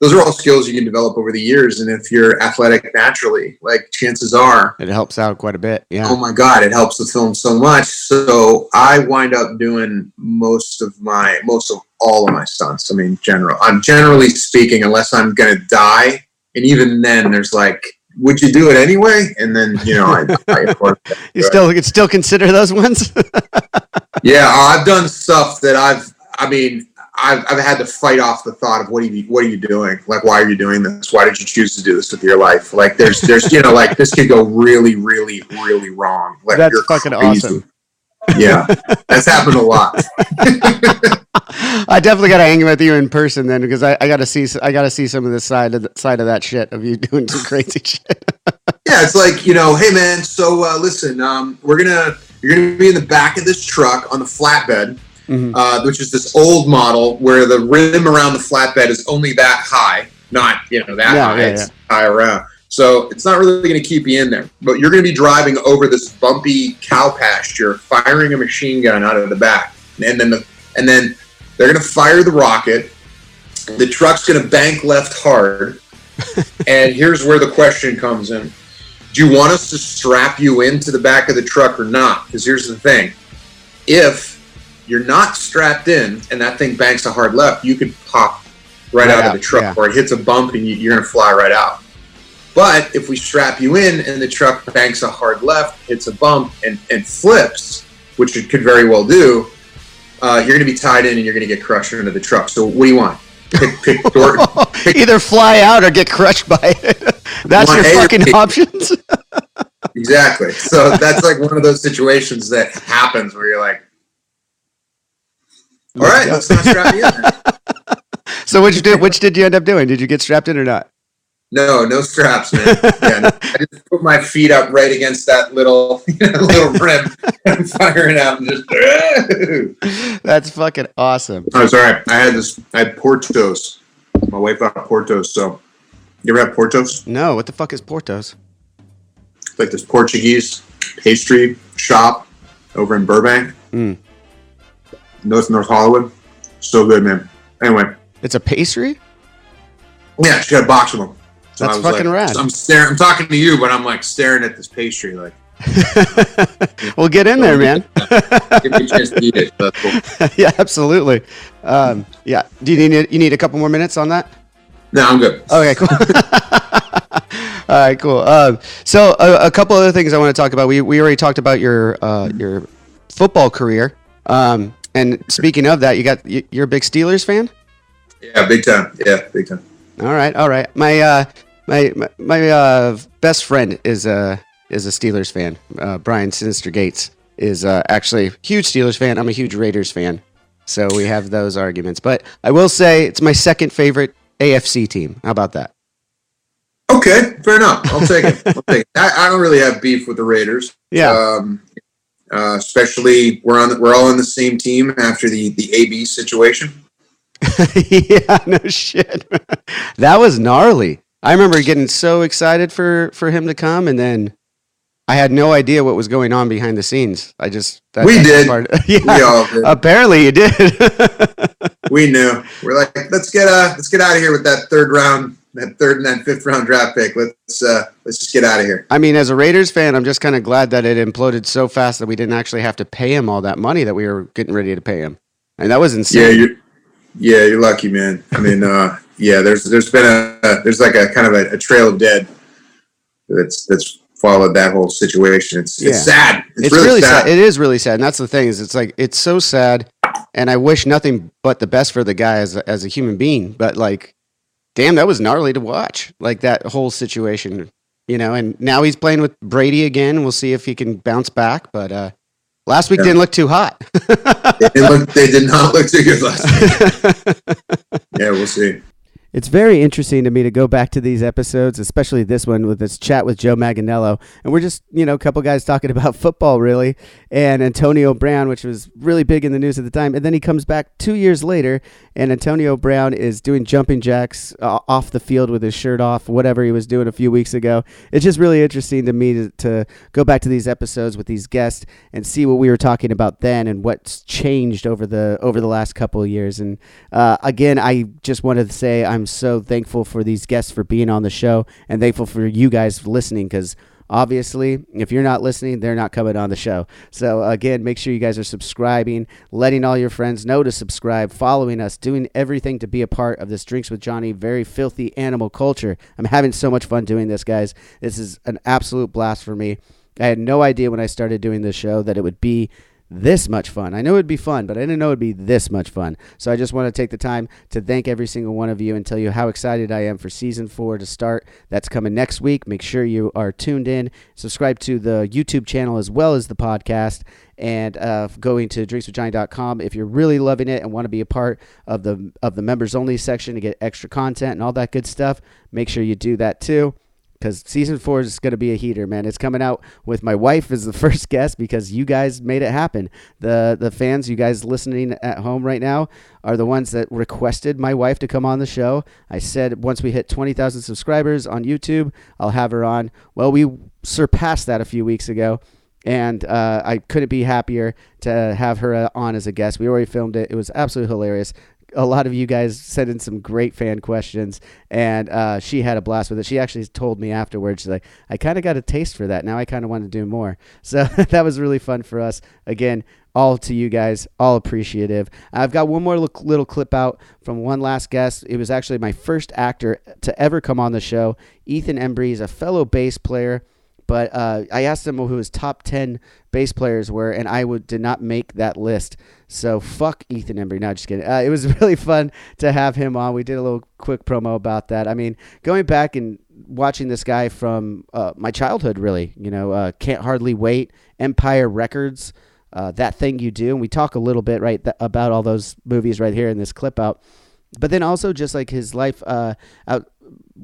those are all skills you can develop over the years, and if you're athletic naturally, like chances are, It helps out quite a bit. Yeah. oh my god, it helps the film so much. So I wind up doing most of my most of all of my stunts. I mean, general. I'm generally speaking, unless I'm gonna die, and even then, there's like, would you do it anyway? And then you know, I, I of course, You still you still consider those ones? yeah, I've done stuff that I've. I mean, I've, I've had to fight off the thought of what are you what are you doing? Like, why are you doing this? Why did you choose to do this with your life? Like, there's there's you know, like this could go really, really, really wrong. Like, That's you're fucking crazy. awesome. Yeah, that's happened a lot. I definitely got to hang with you in person then because I, I got to see I got to see some of the side of the, side of that shit of you doing some crazy shit. Yeah, it's like you know, hey man. So uh, listen, um, we're gonna You're going to be in the back of this truck on the flatbed, Mm-hmm. uh, which is this old model where the rim around the flatbed is only that high, not you know that Yeah, high. yeah, it's high around. So it's not really going to keep you in there. But you're going to be driving over this bumpy cow pasture, firing a machine gun out of the back, and then the, and then they're going to fire the rocket. The truck's going to bank left hard, and here's where the question comes in: Do you want us to strap you into the back of the truck or not? Because here's the thing: if you're not strapped in and that thing banks a hard left, you could pop right, Right out, out, of the truck, yeah. or it hits a bump and you, you're going to fly right out. But if we strap you in and the truck banks a hard left, hits a bump, and, and flips, which it could very well do, uh, you're going to be tied in and you're going to get crushed under the truck. So what do you want? Pick, pick door, Either fly out or get crushed by it. That's your A fucking options. exactly. So that's like one of those situations that happens where you're like, all right, let's not strap you in. so which did which did you end up doing? Did you get strapped in or not? No, no straps, man. Yeah, no. I just put my feet up right against that little little rim and firing it out and just. That's fucking awesome. Oh, sorry. I had this. I had Portos. My wife got Portos. So, you ever have Portos? No, what the fuck is Portos? It's like this Portuguese pastry shop over in Burbank, Mm. North North Hollywood. So good, man. Anyway, It's a pastry? yeah, she had a box of them. So That's I was fucking like, rad. I'm staring. I'm talking to you, but I'm like staring at this pastry. Like, Well, get in there, man. give me a chance to eat it. That's cool. yeah, absolutely. Um, yeah. Do you need you need a couple more minutes on that? No, I'm good. Okay, cool. All right, cool. Um, so a, a couple other things I want to talk about. We we already talked about your uh, your football career. Um, and speaking of that, you got you, you're a big Steelers fan. Yeah, big time. Yeah, big time. All right, all right. My uh, my my, my uh, best friend is a is a Steelers fan. Uh, Brian Synyster Gates is uh, actually a huge Steelers fan. I'm a huge Raiders fan. So we have those arguments. But I will say it's my second favorite AFC team. How about that? Okay, fair enough. I'll take it. I'll take it. I, I don't really have beef with the Raiders. Yeah. Um, uh, especially we're on the, we're all on the same team after the the AB situation. yeah, no shit. that was gnarly. I remember getting so excited for for him to come, and then I had no idea what was going on behind the scenes. I just that- We did. part- yeah, We all did. apparently you did. We knew. We're like, let's get uh let's get out of here with that third round, that third and that fifth round draft pick. Let's uh let's just get out of here. I mean, as a Raiders fan, I'm just kind of glad that it imploded so fast that we didn't actually have to pay him all that money that we were getting ready to pay him, and that was insane. Yeah, you're yeah, you're lucky, man. I mean, uh yeah, there's there's been a there's like a kind of a, a trail of dead that's that's followed that whole situation. It's it's sad. It's, really, sad. It is really sad, and that's the thing is, it's like it's so sad, and I wish nothing but the best for the guy as a, as a human being. But like, damn, that was gnarly to watch. Like that whole situation, you know. And now he's playing with Brady again. We'll see if he can bounce back. But uh, last week Yeah. didn't look too hot. they, look, they did not look too good last week. yeah, we'll see. It's very interesting to me to go back to these episodes, especially this one with this chat with Joe Manganiello. And we're just, you know, a couple guys talking about football, really, and Antonio Brown, which was really big in the news at the time. And then he comes back two years later, and Antonio Brown is doing jumping jacks uh, off the field with his shirt off, whatever he was doing a few weeks ago. It's just really interesting to me to, to go back to these episodes with these guests and see what we were talking about then and what's changed over the over the last couple of years. And uh, again, I just wanted to say I'm so thankful for these guests for being on the show and thankful for you guys listening because obviously if you're not listening they're not coming on the show. So again make sure you guys are subscribing letting all your friends know to subscribe following us doing everything to be a part of this drinks with johnny very filthy animal culture. I'm having so much fun doing this guys. This is an absolute blast for me. I had no idea when i started doing this show that it would be this much fun. I knew it'd be fun, but I didn't know it'd be this much fun. So I just want to take the time to thank every single one of you and tell you how excited I am for season four to start. That's coming next week. Make sure you are tuned in. Subscribe to the YouTube channel as well as the podcast. And uh, going to drinkswithjohnny.com if you're really loving it and want to be a part of the of the members only section to get extra content and all that good stuff. Make sure you do that too because season four is going to be a heater, man. It's coming out with my wife as the first guest because you guys made it happen. The the fans, you guys listening at home right now, are the ones that requested my wife to come on the show. I said once we hit twenty thousand subscribers on YouTube, I'll have her on. Well, we surpassed that a few weeks ago and uh, I couldn't be happier to have her uh, on as a guest. We already filmed it; it was absolutely hilarious. A lot of you guys sent in some great fan questions, and uh, she had a blast with it. She actually told me afterwards, she's like, "I kind of got a taste for that. Now I kind of want to do more." So that was really fun for us. Again, all to you guys, all appreciative. I've got one more little, clip out from one last guest. It was actually my first actor to ever come on the show. Ethan Embry is a fellow bass player but uh, I asked him who his top 10 bass players were, and I would, did not make that list. So fuck Ethan Embry. No, just kidding. Uh, it was really fun to have him on. We did a little quick promo about that. I mean, going back and watching this guy from uh, my childhood, really, you know, uh, Can't Hardly Wait, Empire Records, uh, That Thing You Do. And we talk a little bit, right, th- about all those movies right here in this clip out. But then also just like his life uh, out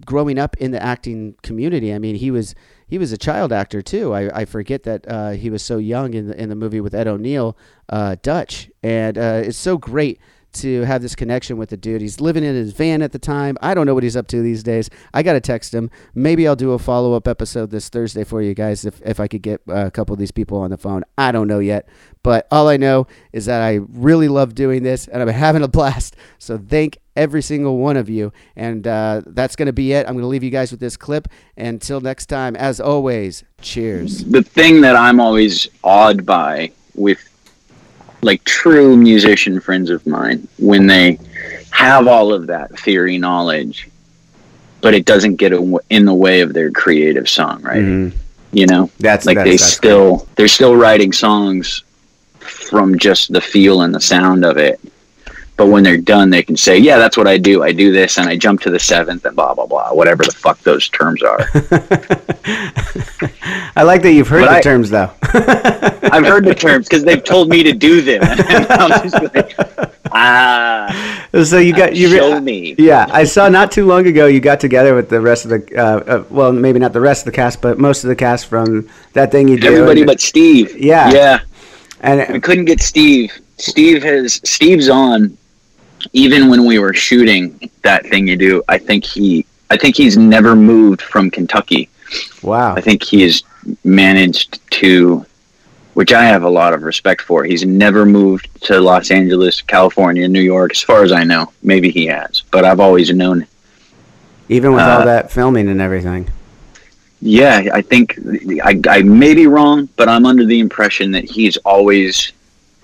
growing up in the acting community. I mean, he was he was a child actor too. I, I forget that uh, he was so young in the in the movie with Ed O'Neill, uh, Dutch, and uh, it's so great to have this connection with the dude. He's living in his van at the time. I don't know what he's up to these days. I got to text him. Maybe I'll do a follow up episode this Thursday for you guys if, if I could get a couple of these people on the phone. I don't know yet. But all I know is that I really love doing this and I'm having a blast. So thank every single one of you. And uh, that's going to be it. I'm going to leave you guys with this clip. Until next time, as always, cheers. The thing that I'm always awed by with like true musician friends of mine when they have all of that theory knowledge but it doesn't get in the way of their creative songwriting mm-hmm. you know? That's like that's, they that's still they're still writing songs from just the feel and the sound of it but when they're done they can say yeah that's what i do. I do this and i jump to the seventh and blah blah blah whatever the fuck those terms are. I like that you've heard But the I- terms though. i've heard the terms because they've told me to do them. And i'm just like ah. So you got you show me. Yeah, I saw not too long ago you got together with the rest of the uh, uh, well, maybe not the rest of the cast, but most of the cast from that thing you do. everybody and- but steve. Yeah. yeah. And we couldn't get steve. Steve has steve's on even when we were shooting that thing you do i think he i think he's never moved from kentucky. Wow. I think he's managed to which i have a lot of respect for. He's never moved to los angeles california new york as far as i know. Maybe he has but i've always known even with all uh, that filming and everything. Yeah, I think I, I may be wrong, but I'm under the impression that he's always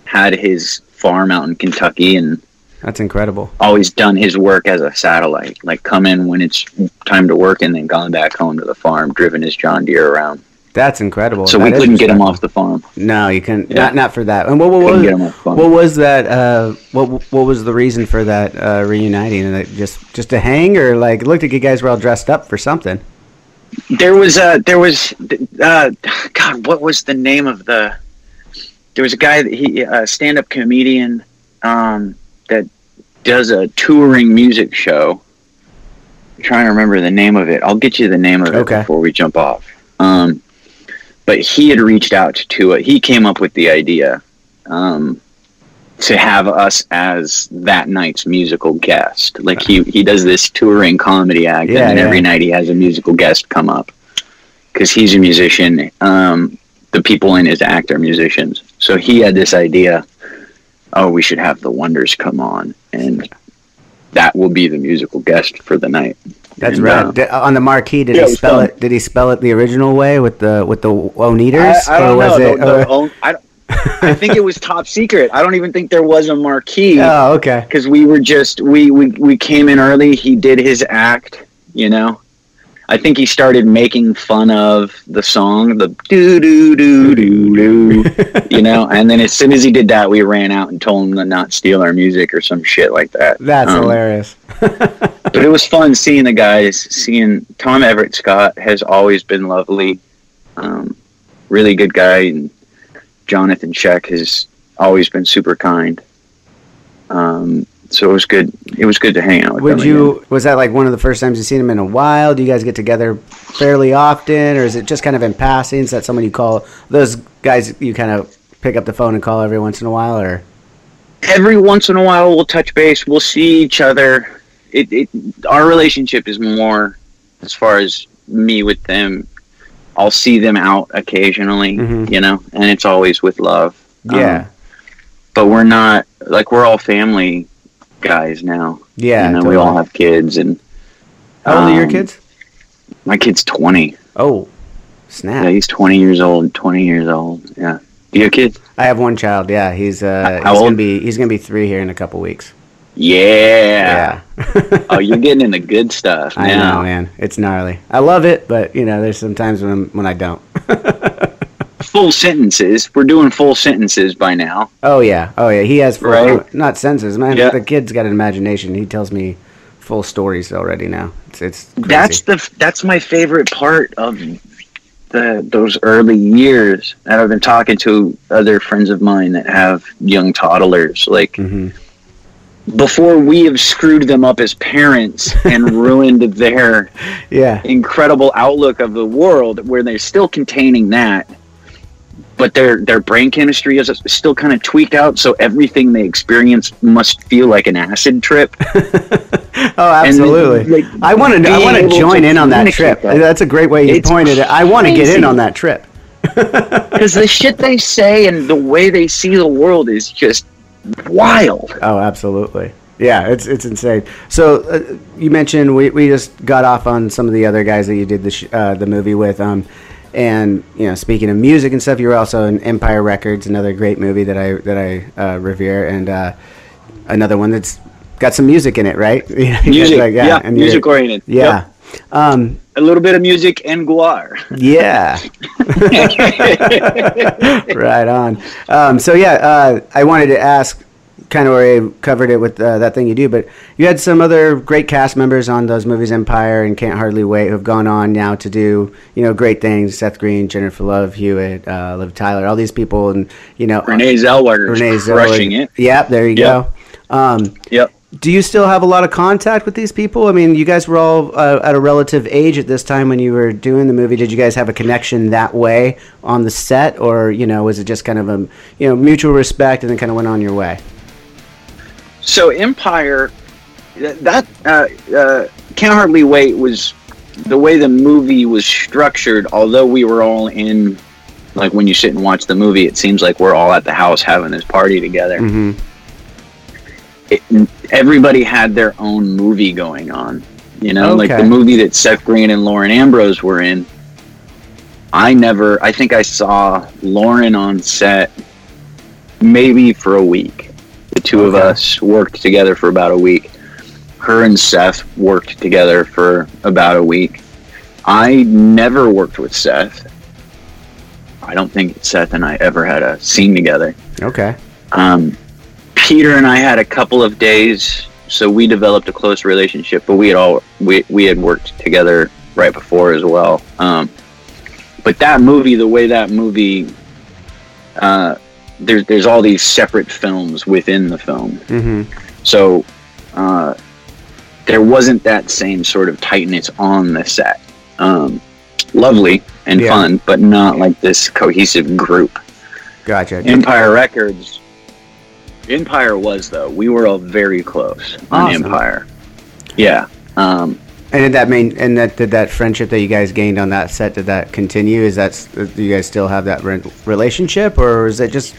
had his farm out in Kentucky and That's incredible. always done his work as a satellite. Like come in when it's time to work and then gone back home to the farm, driven his John Deere around. That's incredible. So That we couldn't get him off the farm. No, you can Yeah. not not for that. And what what, Couldn't was get him off the what was that? Uh, what what was the reason for that uh, reuniting? Like, Just just to hang, or like it looked like you guys were all dressed up for something. There was uh there was uh God, what was the name of the there was a guy that he a stand up comedian um that does a touring music show. I'm trying to remember the name of it. I'll get you the name of it Okay. before we jump off. Um but he had reached out to it. He came up with the idea um to have us as that night's musical guest. Like he he does this touring comedy act, Yeah, and yeah. every night he has a musical guest come up because he's a musician. Um, the people in his act are musicians, so he had this idea. Oh, we should have the Wonders come on, and that will be the musical guest for the night. That's And, right. uh, Did- on the marquee, did yeah, he spell fun. it? Did he spell it the original way with the with the Oneders, I, I don't or was know. it? The- the own- I, I think it was top secret. I don't even think there was a marquee. oh, okay. because we were just we, we we came in early he did his act you know i think he started making fun of the song the do do do do do you know? And then as soon as he did that we ran out and told him to not steal our music or some shit like that. That's Um, hilarious. but it was fun seeing the guys seeing tom everett scott has always been lovely um, really good guy and Johnathon Schaech has always been super kind. Um, so it was good. It was good to hang out with Would them you? again. Was that like one of the first times you've seen him in a while? Do you guys get together fairly often, or is it just kind of in passing? Is that someone you call those guys? You kind of pick up the phone and call every once in a while, or Every once in a while, we'll touch base. We'll see each other. It, it our relationship is more as far as me with them. I'll see them out occasionally, you know, and it's always with love. Um, Yeah. but we're not like we're all family guys now. Yeah, you know, we all have kids and. How old are your um, kids? My kid's twenty. Oh, snap! Yeah, he's twenty years old. Twenty years old. Yeah. Do you have kids? I have one child. Yeah, he's uh, How he's old? gonna be he's gonna be three here in a couple weeks. Yeah. oh, you're getting into good stuff I know, man. It's gnarly. I love it, but you know, there's some times when when I don't. Full sentences. We're doing full sentences by now. Oh yeah, oh yeah. He has full, Right. not senses, man. Yeah. The kid's got an imagination. He tells me full stories already now. It's it's crazy. That's the that's my favorite part of the those early years. And I've been talking to other friends of mine that have young toddlers. Like Mm-hmm. before we have screwed them up as parents and ruined their yeah incredible outlook of the world, where they're still containing that. But their their brain chemistry is still kind of tweaked out, so everything they experience must feel like an acid trip. Oh, absolutely. I want to. I want to join in on that trip. that. That's a great way you It's pointed it. I want to get in on that trip. Because the shit they say and the way they see the world is just wild. Oh, absolutely. Yeah, it's it's insane. So uh, you mentioned we, we just got off on some of the other guys that you did the sh- uh, the movie with. Um, and you know, speaking of music and stuff, you were also in Empire Records, another great movie that I that I uh, revere, and uh, another one that's got some music in it, right? Music, Like, yeah, you're- music oriented. Yeah. Um, A little bit of music and guar. yeah. right on. Um, so yeah, uh, I wanted to ask, kind of where I covered it with uh, that thing you do, but you had some other great cast members on those movies, Empire and Can't Hardly Wait, who've gone on now to do you know great things. Seth Green, Jennifer Love Hewitt, uh, Liv Tyler, all these people, and you know Renee Zellweger Renee crushing Zellweger. it. Yep, there you Yep. go. Um, yep. Do you still have a lot of contact with these people? I mean, you guys were all uh, at a relative age at this time when you were doing the movie. Did you guys have a connection that way on the set, or you know, was it just kind of a you know mutual respect and then kind of went on your way? So Empire, that uh, uh, Can't Hardly Wait was the way the movie was structured. Although we were all in, like when you sit and watch the movie, it seems like we're all at the house having this party together. Mm-hmm. It, everybody had their own movie going on. You know, like the movie that Seth Green and Lauren Ambrose were in. I never. I think I saw Lauren on set maybe for a week. The two of us worked together for about a week. Her and Seth worked together for about a week. I never worked with Seth. I don't think Seth and I ever had a scene together. Okay. Um, Peter and I had a couple of days, so we developed a close relationship. But we had all we we had worked together right before as well. Um, but that movie, the way that movie, uh, there's there's all these separate films within the film. Mm-hmm. So uh, there wasn't that same sort of tightness on the set. Um, lovely and Yeah. fun, but not like this cohesive group. Gotcha. Empire Records. Empire was though. We were all very close on Empire. Yeah. Um, And did that main and that did that friendship that you guys gained on that set did that continue? Is that do you guys still have that re- relationship, or is it just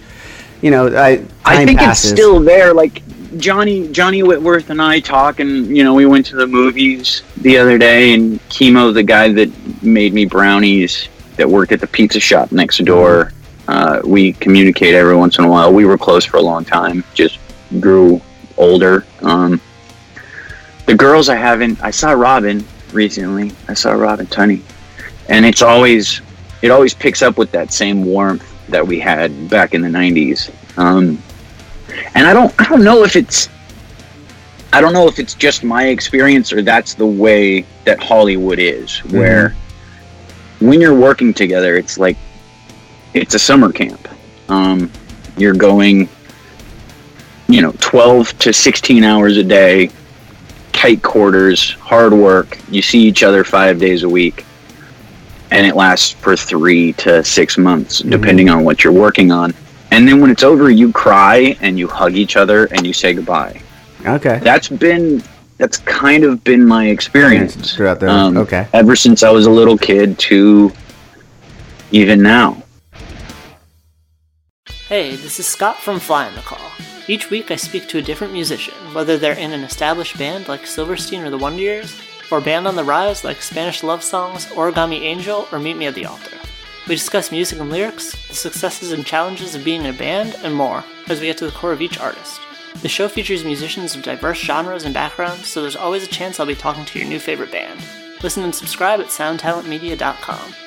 you know I I think passes. it's still there. Like Johnny Johnny Whitworth and I talk, and you know we went to the movies the other day, and Kimo, the guy that made me brownies, that worked at the pizza shop next door. Uh, we communicate every once in a while. We were close for a long time. Just grew older. Um, the girls I haven't. I saw Robin recently. I saw Robin Tunney, and it's always it always picks up with that same warmth that we had back in the '90s. Um, and I don't I don't know if it's I don't know if it's just my experience or that's the way that Hollywood is, where when you're working together, it's like it's a summer camp. Um, you're going you know, 12 to 16 hours a day, tight quarters, hard work. You see each other five days a week. And it lasts for three to six months, depending on what you're working on. And then when it's over, you cry and you hug each other and you say goodbye. Okay. That's been that's kind of been my experience throughout the um, okay. ever since I was a little kid to even now. Hey, this is Scott from Fly on the Call. Each week I speak to a different musician, whether they're in an established band like Silverstein or the Wonder Years, or band on the rise like Spanish Love Songs, Origami Angel, or Meet Me at the Altar. We discuss music and lyrics, the successes and challenges of being in a band, and more, as we get to the core of each artist. The show features musicians of diverse genres and backgrounds, so there's always a chance I'll be talking to your new favorite band. Listen and subscribe at soundtalentmedia.com.